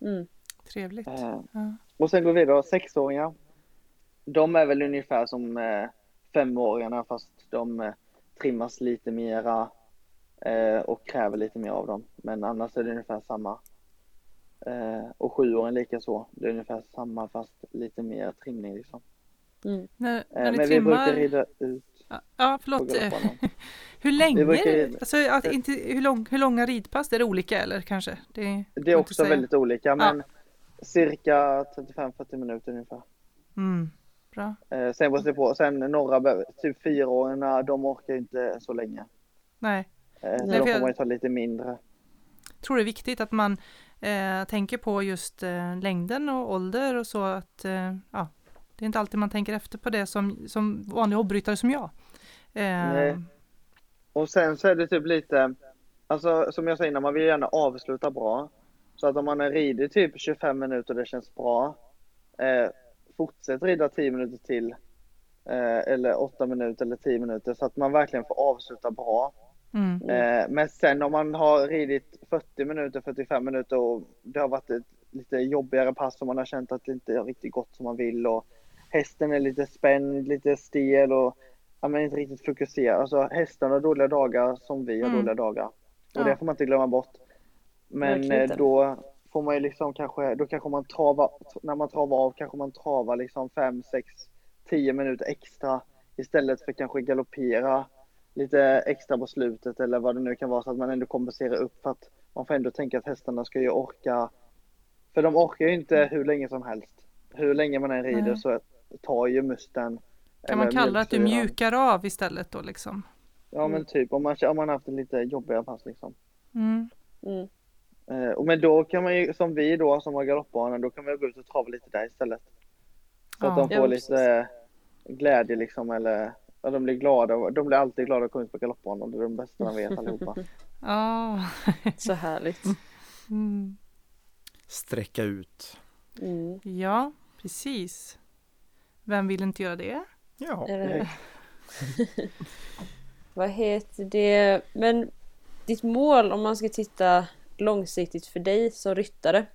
Mm. Trevligt. Eh, Ja. och sen går vi vidare, sexåringar. De är väl ungefär som eh, femåringarna fast de eh, trimmas lite mera eh, och kräver lite mer av dem. Men annars är det ungefär samma. Eh, och sjuåringen lika så. Det är ungefär samma fast lite mer trimning liksom. Mm. När, Eh, när men vi brukar trimmar... rida ut Ja, Ja, förlåt. Hur länge? brukar Alltså, att inte, hur, lång, hur långa ridpass? Är det olika eller kanske? Det, Det är inte att också väldigt olika men cirka 35-40 minuter ungefär. Mm, bra. Eh, sen beror det på. Sen några, typ fyraåringarna, de orkar inte så länge. Nej, Eh, så Nej, då för får man ju ta lite mindre. jag tror det är viktigt att man eh, tänker på just eh, längden och ålder och så att eh, ja, det är inte alltid man tänker efter på det som, som vanlig hobbyryttare som jag. Eh, Nej. Och sen så är det typ lite, alltså som jag sa innan, man vill gärna avsluta bra. Så att om man har ridit typ 25 minuter och det känns bra, fortsätt rida 10 minuter till. Eh, eller 8 minuter eller 10 minuter så att man verkligen får avsluta bra. mm, Eh, men sen om man har ridit 40 minuter, 45 minuter och det har varit ett lite jobbigare pass och man har känt att det inte är riktigt gått som man vill och hästen är lite spänd, lite stel och ja, men inte riktigt fokuserad. Alltså hästarna har dåliga dagar som vi har Mm. dåliga dagar. Och Ja. det får man inte glömma bort. Men eh, då får man ju liksom kanske, då kanske man travar, när man travar av kanske man travar liksom 5, 6, 10 minuter extra istället för kanske galoppera lite extra på slutet eller vad det nu kan vara så att man ändå kompenserar upp för att man får ändå tänka att hästarna ska ju orka. För de orkar ju inte hur länge som helst. Hur länge man än rider Nej. så tar ju musten. kan man kalla det att du mjukar av istället då liksom? Ja men typ om man, om man haft en lite jobbigare pass liksom. Mm, Mm. Eh, och men då kan man ju, som vi då som har galoppbanan, då kan man ju gå ut och trava lite där istället. Så att Ja. de Ja, får precis. lite glädje liksom eller ja, de blir glada. De blir alltid glada att komma ut på galoppbanan. Det är de bästa de vet allihopa. Ja. Så härligt. Mm. Sträcka ut. Mm. ja, precis. Vem vill inte göra det? Ja. Vad heter det? Men ditt mål om man ska titta långsiktigt för dig som ryttare.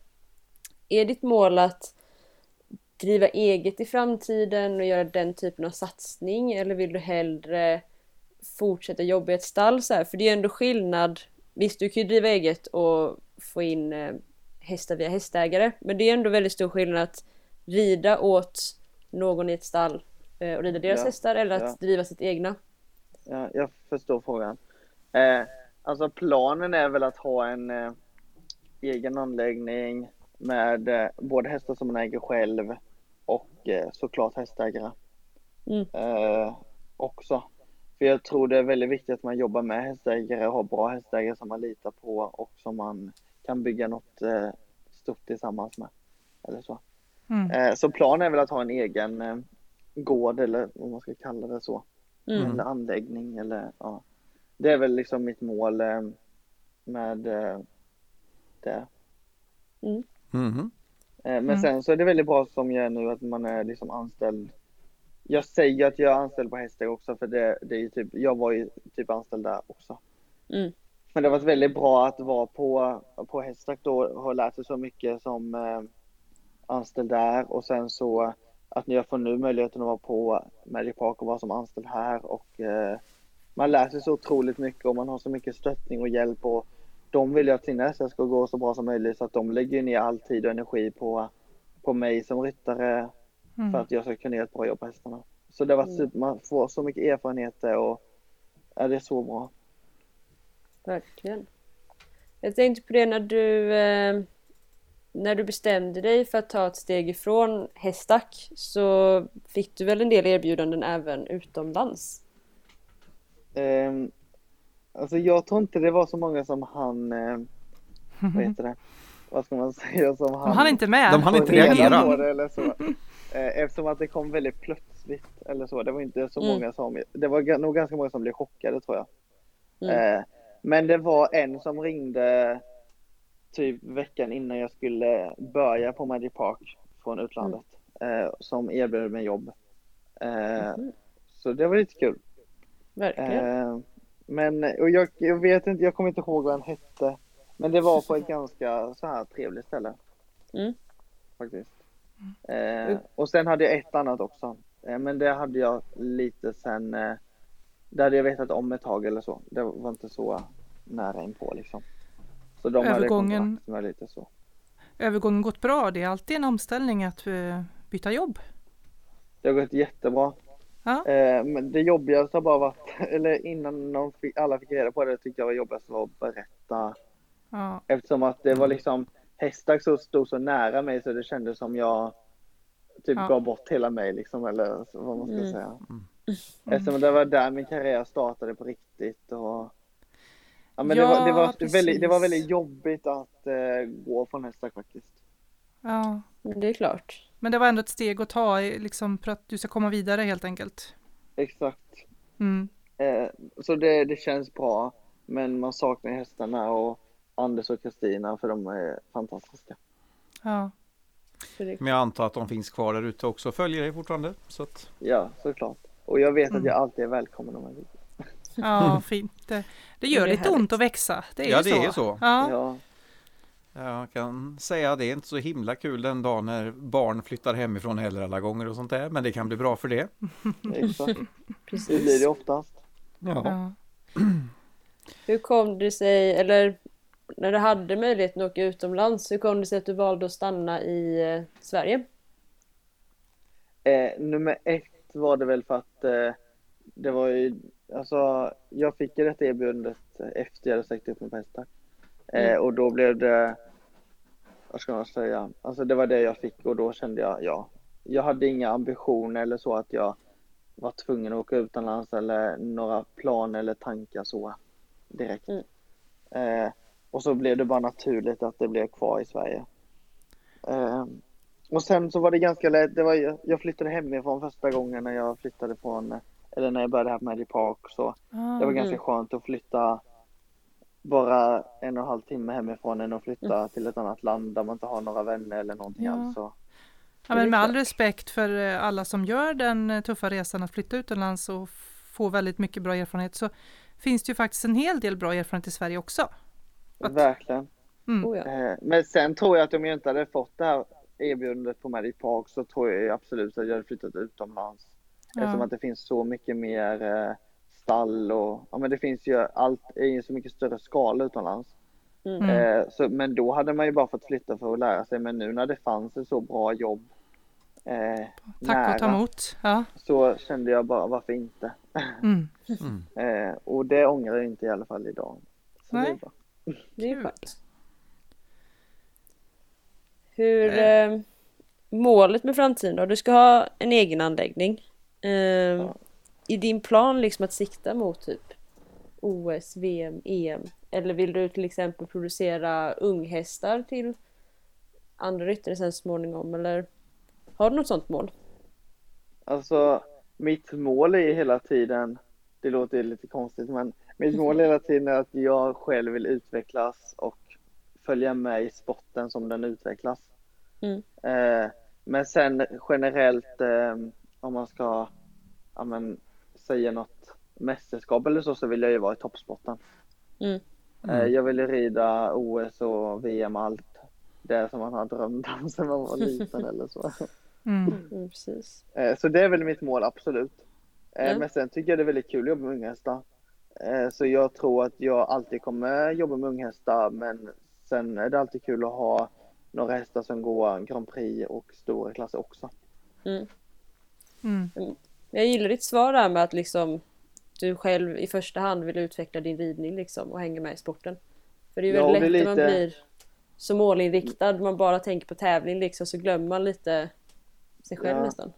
Är ditt mål att driva eget i framtiden och göra den typen av satsning eller vill du hellre fortsätta jobba i ett stall så här? För det är ändå skillnad. Visst, du kan ju driva eget och få in eh, hästar via hästägare, men det är ändå väldigt stor skillnad att rida åt någon i ett stall eh, och rida deras Ja, hästar eller att ja. driva sitt egna. Ja, jag förstår frågan. Eh, alltså planen är väl att ha en eh, egen anläggning med eh, både hästar som man äger själv och eh, såklart hästägare. Mm. Eh, också. För jag tror det är väldigt viktigt att man jobbar med hästägare och har bra hästägare som man litar på och som man kan bygga något eh, stort tillsammans med. Eller så. Mm. Eh, så planen är väl att ha en egen gård eller vad man ska kalla det så. Mm. Eller anläggning eller ja. Det är väl liksom mitt mål eh, med eh, det. Mhm. Eh, men Mm. sen så är det väldigt bra som jag är nu att man är liksom anställd. Jag säger att jag är anställd på hästar också för det, det är ju typ, jag var ju typ anställd där också. Mm. Men det har varit väldigt bra att vara på, på Hästack då och ha lärt sig så mycket som eh, anställd där och sen så att jag får nu möjligheten att vara på Magic Park och vara som anställd här och eh, man lär sig så otroligt mycket och man har så mycket stöttning och hjälp och de vill ju att sina hästar ska gå så bra som möjligt så att de lägger ner all tid och energi på, på mig som ryttare Mm. för att jag ska kunna göra ett bra jobb på hästarna. Så det var Mm. super, man får så mycket erfarenheter och ja, det är så bra. Verkligen. Jag tänkte på det när du eh, när du bestämde dig för att ta ett steg ifrån hästack så fick du väl en del erbjudanden även utomlands? Ehm, alltså jag tror inte det var så många som han, eh, vad heter det, vad ska man säga, som De hann inte med. De hann inte reagera. eller så. Eh, Eftersom att det kom väldigt plötsligt eller så. Det var inte så Mm. många som, det var nog ganska många som blev chockade tror jag. Mm. Eh, Men det var en som ringde typ veckan innan jag skulle börja på Magic Park från utlandet. eh, Som erbjöd mig jobb. Eh, Mhm. Så det var lite kul. Verkligen. Eh, Men och jag, jag vet inte, jag kommer inte ihåg vad han hette. Men det var på ett ganska så här trevligt ställe. Mm. Faktiskt. Eh, och sen hade jag ett annat också. Eh, men det hade jag lite sen. Eh, det hade jag vetat om ett tag eller så. Det var inte så nära inpå liksom. Så de hade Övergången- som var lite så. Övergången gått bra. Det är alltid en omställning att byta jobb. Det har gått jättebra. Ja. Eh, men det jobbigaste har bara varit, eller innan de fick, alla fick reda på det tyckte jag var jobbigast var att berätta Ja. Eftersom att det var liksom hästar så stod så nära mig så det kändes som jag typ Ja. gav bort hela mig liksom eller vad man ska Mm. säga. Mm. Eftersom det var där min karriär startade på riktigt och Ja men det, Ja, var, det, var precis. väldigt, det var väldigt jobbigt att eh, gå från hästar faktiskt. ja. Men Det är klart. Men det var ändå ett steg att ta liksom, för att du ska komma vidare helt enkelt. Exakt. Mm. Eh, så det, det känns bra. Men man saknar hästarna och Anders och Kristina för de är fantastiska. Ja. Det- Men jag antar att de finns kvar där ute också och följer dig fortfarande. Så att, Ja, såklart. Och jag vet Mm. att jag alltid är välkommen om jag vill. Ja, fint. Det, det gör Det är lite härligt. ont att växa. Det är Ja, ju det så. är ju så. Ja. Ja, jag kan säga att det är inte så himla kul den dagen när barn flyttar hemifrån heller alla gånger och sånt där. Men det kan bli bra för det. exakt. Det Precis. blir det oftast. Ja. Ja. Hur kom det sig, eller när du hade möjligheten att åka utomlands, hur kom det sig att du valde att stanna i eh, Sverige? Eh, nummer ett var det väl för att eh, det var ju, alltså jag fick ju detta erbjudandet efter jag hade sagt upp mig på hästar. Eh, Mm. och då blev det, vad ska man säga, alltså det var det jag fick och då kände jag, ja. Jag hade inga ambitioner eller så att jag var tvungen att åka utomlands eller några planer eller tankar så direkt. Mm. Eh, och så blev det bara naturligt att det blev kvar i Sverige. Eh, och sen så var det ganska lätt, det var, jag flyttade hemifrån första gången när jag flyttade från, eller när jag började här på Magic Park så det var ganska Mm. skönt att flytta bara en och en halv timme hemifrån än att flytta Mm. till ett annat land där man inte har några vänner eller någonting Ja. alls. Så. Ja, men med all respekt för eh, alla som gör den eh, tuffa resan att flytta utomlands och få väldigt mycket bra erfarenhet så finns det ju faktiskt en hel del bra erfarenhet i Sverige också. Att- Verkligen. Mm. Oh, ja. Eh, Men sen tror jag att om jag inte hade fått det här erbjudandet på Magic Park så tror jag absolut att jag hade flyttat utomlands. Eftersom Ja. att det finns så mycket mer eh, stall och ja men det finns ju allt i en så mycket större skala utomlands. Mm. Mm. Eh, så, men då hade man ju bara fått flytta för att lära sig men nu när det fanns ett så bra jobb eh, Tack och ta nära emot. Ja. så kände jag bara varför inte. Mm. Mm. Eh, och det ångrar jag inte i alla fall idag. Så Nej. det är. Det är skönt. Hur eh, målet med framtiden då? Du ska ha en egen anläggning. Eh, I din plan liksom att sikta mot typ OS, VM, EM? Eller vill du till exempel producera unghästar till andra ryttare sen småningom? Eller har du något sånt mål? Alltså mitt mål är hela tiden, det låter lite konstigt men mitt mål hela tiden är att jag själv vill utvecklas och följa med i sporten som den utvecklas. Mm. Eh, men sen generellt eh, om man ska ja, men, säga något mästerskap eller så så vill jag ju vara i toppsporten. Mm. Eh, jag vill ju rida OS och VM allt. Det som man har drömt om sedan man var liten eller så. Mm. Mm, precis. Eh, Så det är väl mitt mål, absolut. Eh, Mm. Men sen tycker jag det är väldigt kul att jobba med unga hästar. Eh, så jag tror att jag alltid kommer jobba med unghästar men sen är det alltid kul att ha några hästar som går Grand Prix och stora klasser också. Mm. Jag gillar ditt svar där med att liksom du själv i första hand vill utveckla din ridning liksom och hänga med i sporten. För det är ju Ja, väldigt lätt när man lite- blir så målinriktad, man bara tänker på tävling liksom så glömmer man lite sig själv Ja. nästan.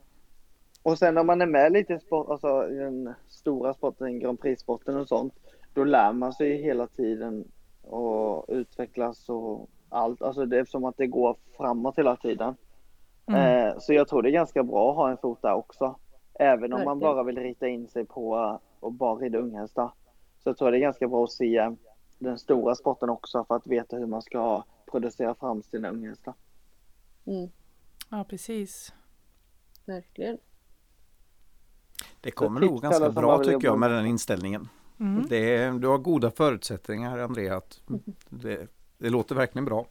Och sen när man är med lite i sport, alltså i den stora sporten, Grand Prix-sporten och sånt, då lär man sig hela tiden och utvecklas och allt. Alltså det är som att det går framåt hela tiden. Mm. Eh, så jag tror det är ganska bra att ha en fot där också. Även om man bara vill rita in sig på och bara rida unghästar. Så jag tror det är ganska bra att se den stora sporten också för att veta hur man ska producera fram sina unghästar. Mm, Ja, precis. verkligen. Det kommer nog ganska bra tycker jag med den inställningen. Mm. Det du har goda förutsättningar Andrea. Att det, det låter verkligen bra.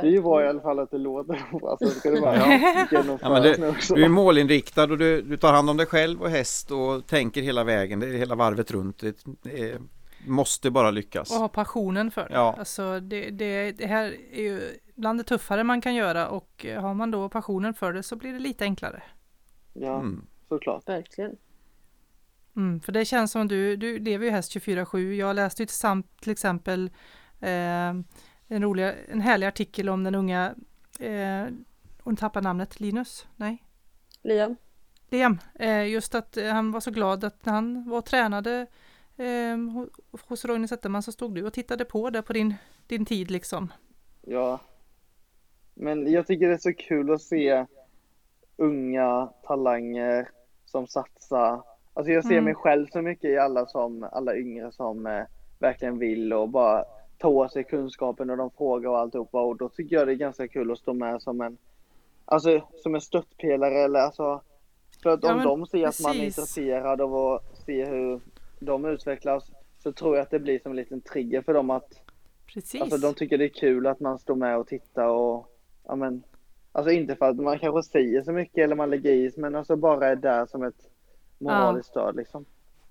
Det är ju bra i alla fall att det låter bra. Så ska det vara Ja. Ja, men också. Du är målinriktad och du, du tar hand om dig själv och häst och tänker hela vägen, det är hela varvet runt. Det, det måste bara lyckas. Och ha passionen för det. Ja. Alltså det, det, det här är ju bland det tuffare man kan göra och eh, har man då passionen för det så blir det lite enklare. Ja, Mm. såklart. Verkligen. Mm, för det känns som du, du lever ju häst 24-7. Jag läste ju tillsammans till exempel eh, en, rolig, en härlig artikel om den unga, eh, hon tappar namnet, Linus? Nej? Liam? Liam, eh, just att eh, han var så glad att när han var och tränade eh, ho- hos Roine Zetterman så stod du och tittade på där på din, din tid liksom. Ja. Men jag tycker det är så kul att se unga talanger som satsar. Alltså jag ser Mm. mig själv så mycket i alla som, alla yngre som eh, verkligen vill och bara ta sig kunskapen och de frågar och alltihopa och då tycker jag det är ganska kul att stå med som en, alltså som en stöttpelare eller alltså för att Ja, om de ser att man är precis. intresserad av att se hur de utvecklas så tror jag att det blir som en liten trigger för dem att Precis. Alltså de tycker det är kul att man står med och tittar och ja men Alltså inte för att man kanske säger så mycket eller man lägger i men alltså bara är där som ett moraliskt stöd liksom.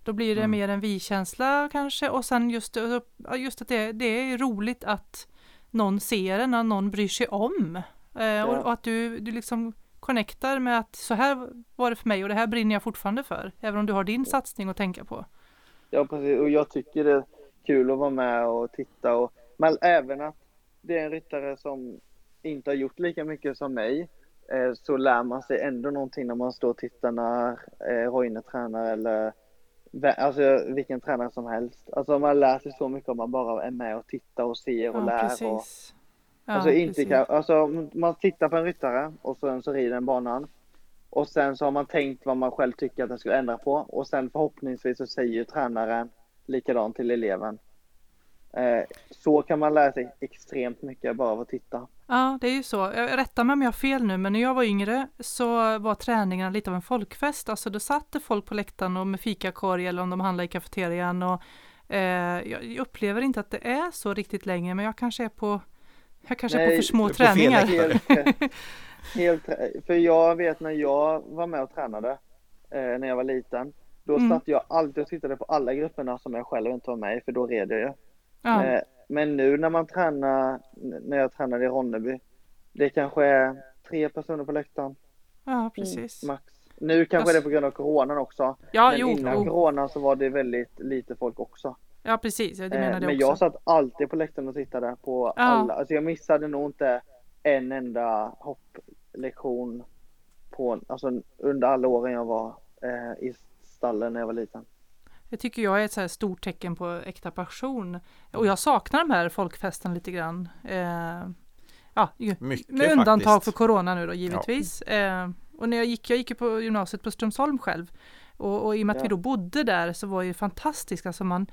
Då blir det Mm. mer en vi-känsla kanske och sen just, ja, just att det, det är roligt att någon ser en, att någon bryr sig om. Eh, Ja. och, och att du, du liksom connectar med att så här var det för mig och det här brinner jag fortfarande för. Även om du har din satsning att tänka på. Ja precis och jag tycker det är kul att vara med och titta och men även att det är en ryttare som inte har gjort lika mycket som mig eh, så lär man sig ändå någonting när man står och tittar när eh, Roine tränar eller Alltså vilken tränare som helst. Alltså man lär sig så mycket om man bara är med och tittar och ser och Ja, lär. Och, precis. Ja, alltså, inte precis. kan, alltså man tittar på en ryttare och sen så rider den banan. Och sen så har man tänkt vad man själv tycker att den ska ändra på. Och sen förhoppningsvis så säger ju tränaren likadant till eleven. Eh, så kan man lära sig extremt mycket bara av att titta. Ja, det är ju så. Jag rättar mig om jag har fel nu, men när jag var yngre så var träningarna lite av en folkfest. Alltså då satt det folk på läktaren och med fikakorg eller om de handlade i kafeterian. Och, eh, jag upplever inte att det är så riktigt längre, men jag kanske är på, jag kanske är på Nej, för små på träningar. Helt. För jag vet när jag var med och tränade eh, när jag var liten. Då Mm. satt jag alltid och tittade på alla grupperna som jag själv inte var med i för då red jag ju. Ja, Eh, Men nu när man tränar, när jag tränade i Ronneby, det kanske är tre personer på läktaren ja precis. max. Nu kanske Alltså- det är på grund av coronan också. Ja, men jo, innan jo. coronan så var det väldigt lite folk också. ja precis. Det Eh, menar men jag jag också. satt alltid på läktaren och tittade på Ja. alla. Alltså jag missade nog inte en enda hopplektion på, alltså under alla åren jag var eh, i stallen när jag var liten. Det tycker jag är ett så här stort tecken på äkta passion. Och jag saknar de här folkfesten lite grann. Eh, ja, Mycket med undantag faktiskt. för corona nu då givetvis. Eh, och när jag gick, jag gick ju på gymnasiet på Strömsholm själv. Och, och i och med att Ja. vi då bodde där så var det ju fantastiskt. Alltså man,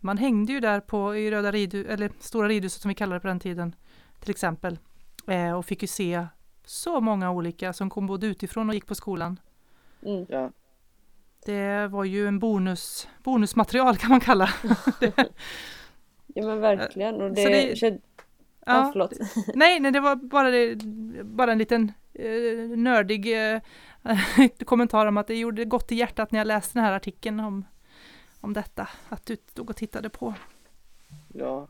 man hängde ju där på i Röda ridhuset, eller Stora ridhuset som vi kallade det på den tiden. Till exempel. Eh, och fick ju se så många olika som kom både utifrån och gick på skolan. Mm. Ja. Det var ju en bonus, bonusmaterial kan man kalla det. Ja men verkligen. Och det, Så det- känns- ja, förlåt. Nej, nej, det var bara, det, bara en liten eh, nördig eh, kommentar om att det gjorde gott i hjärtat när jag läste den här artikeln om, om detta, att du stod och tittade på. Ja,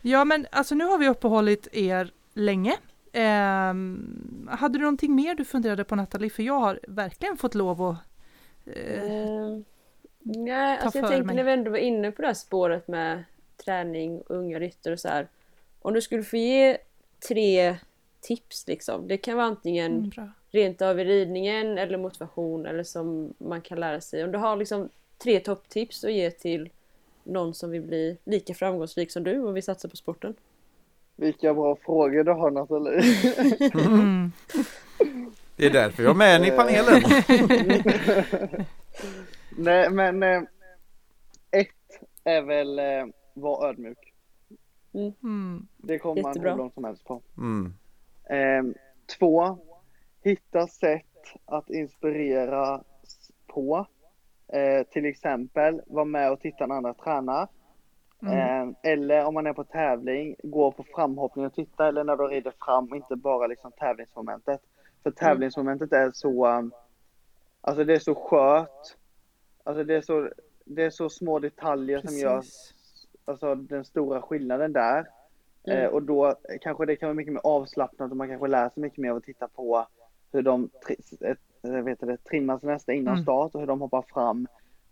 Ja men alltså nu har vi uppehållit er länge. Ehm, hade du någonting mer du funderade på Nathalie? För jag har verkligen fått lov att... Eh, Eh, nej, alltså jag tänker mig. när vi ändå var inne på det här spåret med träning och unga ryttare och så här. Om du skulle få ge tre tips liksom. Det kan vara antingen mm, rent av i ridningen eller motivation eller som man kan lära sig. Om du har liksom tre topptips att ge till någon som vill bli lika framgångsrik som du och vill satsa på sporten. Vilka bra frågor du har Nathalie. Mm. Det är därför jag är med henne i panelen. Nej, men eh, ett är väl eh, var ödmjuk. Mm. Det kommer man hur långt som helst på. Mm. Eh, två, hitta sätt att inspirera s- på. Eh, till exempel vara med och titta när andra tränar. Mm. Eh, eller om man är på tävling, gå på framhoppning och titta eller när du rider fram, inte bara liksom tävlingsmomentet. För tävlingsmomentet är så, um, alltså det är så skört. Alltså det är så, det är så små detaljer som gör Precis. alltså, den stora skillnaden där. Mm. Eh, och då kanske det kan vara mycket mer avslappnat och man kanske lär sig mycket mer av att titta på hur de tri- vet du det, trimmar sin hästar innan Mm. start och hur de hoppar fram.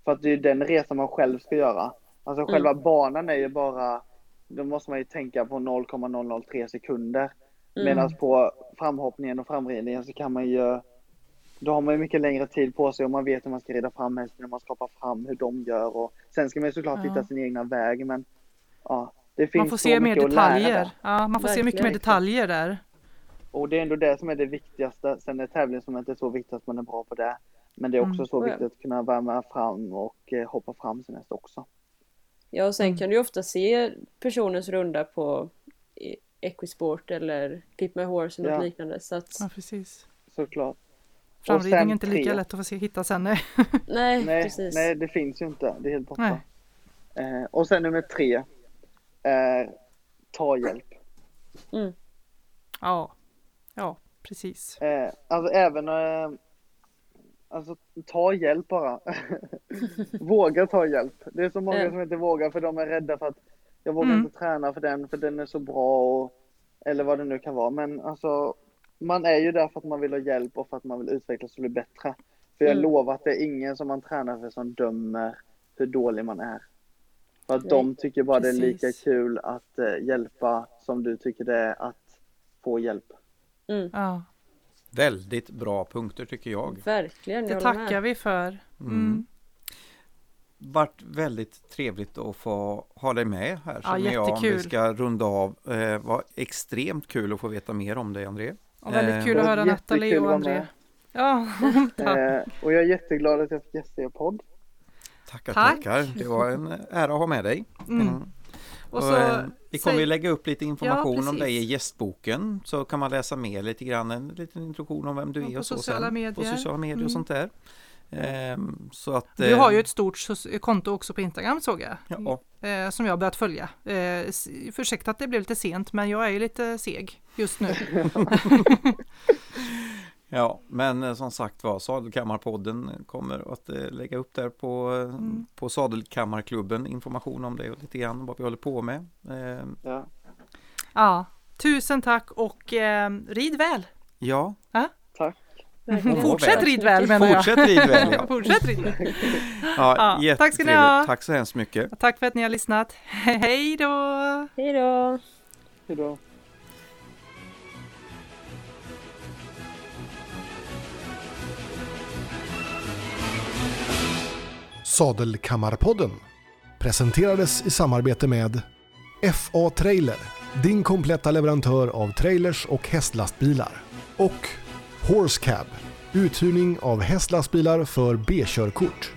För att det är den resan man själv ska göra. Alltså Mm. själva banan är ju bara, då måste man ju tänka på 0,003 sekunder. Mm. Medan på framhoppningen och framridningen så kan man ju då har man ju mycket längre tid på sig och man vet hur man ska rida fram hästen, hur man ska hoppa fram, hur de gör och sen ska man ju såklart Ja. hitta sin egna väg men ja, det finns Man får se mer detaljer. Ja, man får se mycket mer Verkligen. detaljer där. Och det är ändå det som är det viktigaste. Sen är tävlingsmomentet så viktigt att man är bra på det. Men det är också Mm. så viktigt att kunna värma fram och eh, hoppa fram sin häst också. Ja, och sen Mm. kan du ju ofta se personens runda på Equisport eller Pip My Horse eller något Ja. liknande. Så att, Ja, precis. Såklart. Framridning är inte lika tre. lätt att få se, hitta sen. Nej. nej, Nej, precis. nej, det finns ju inte. Det är helt borta. Nej. Eh, och sen nummer tre. är ta hjälp. Ja, ja precis. Eh, alltså även eh, Alltså ta hjälp bara. Våga ta hjälp. Det är så många som inte vågar för de är rädda för att jag vågar Mm. inte träna för den för den är så bra och, eller vad det nu kan vara. Men alltså man är ju där för att man vill ha hjälp och för att man vill utvecklas och bli bättre. För jag Mm. lovar att det är ingen som man tränar för som dömer hur dålig man är. För att Nej, de tycker bara det är lika precis. kul att eh, hjälpa som du tycker det är att få hjälp. Mm, Ja, Väldigt bra punkter tycker jag. verkligen, det jag håller tackar vi för. Mm. Mm. Vart väldigt trevligt att få ha dig med här Ja, känner jag vi jättekul. ska runda av. Eh, var extremt kul att få veta mer om dig André. Och väldigt Eh, kul att det var höra jättekul Nathalie att och André. Ja, tack. Eh, och jag är jätteglad att jag fick gästa er podd. Tackar, Tack. tackar. Det var en ära att ha med dig. Mm. Mm. Och Och, så, eh, vi kommer ju lägga upp lite information Ja, om dig i gästboken så kan man läsa mer lite grann, en liten introduktion om vem du Ja, är och så sociala sen, medier. på sociala medier Mm. och sånt där. Ehm, så att, Du eh, har ju ett stort konto också på Instagram såg jag. ja, Eh, som jag har börjat följa. Eh, ursäkta att det blev lite sent men jag är ju lite seg just nu. Ja, men eh, som sagt var, Sadelkammarpodden kommer att eh, lägga upp där på, eh, Mm. på Sadelkammarklubben information om det och lite grann vad vi håller på med. Eh, Ja. Ja, tusen tack och eh, rid väl! ja, Tack. Verkligen. Fortsätt väl. rid väl menar jag. fortsätt rid väl. Ja. Fortsätt rid väl. Ja, Ja, tack ska ni ha. Tack så hemskt mycket. Och Tack för att ni har lyssnat. Hej då! Hej då! Hejdå. Sadelkammarpodden presenterades i samarbete med FA Trailer, din kompletta leverantör av trailers och hästlastbilar. Och Horsecab, uthyrning av hästlastbilar för B-körkort.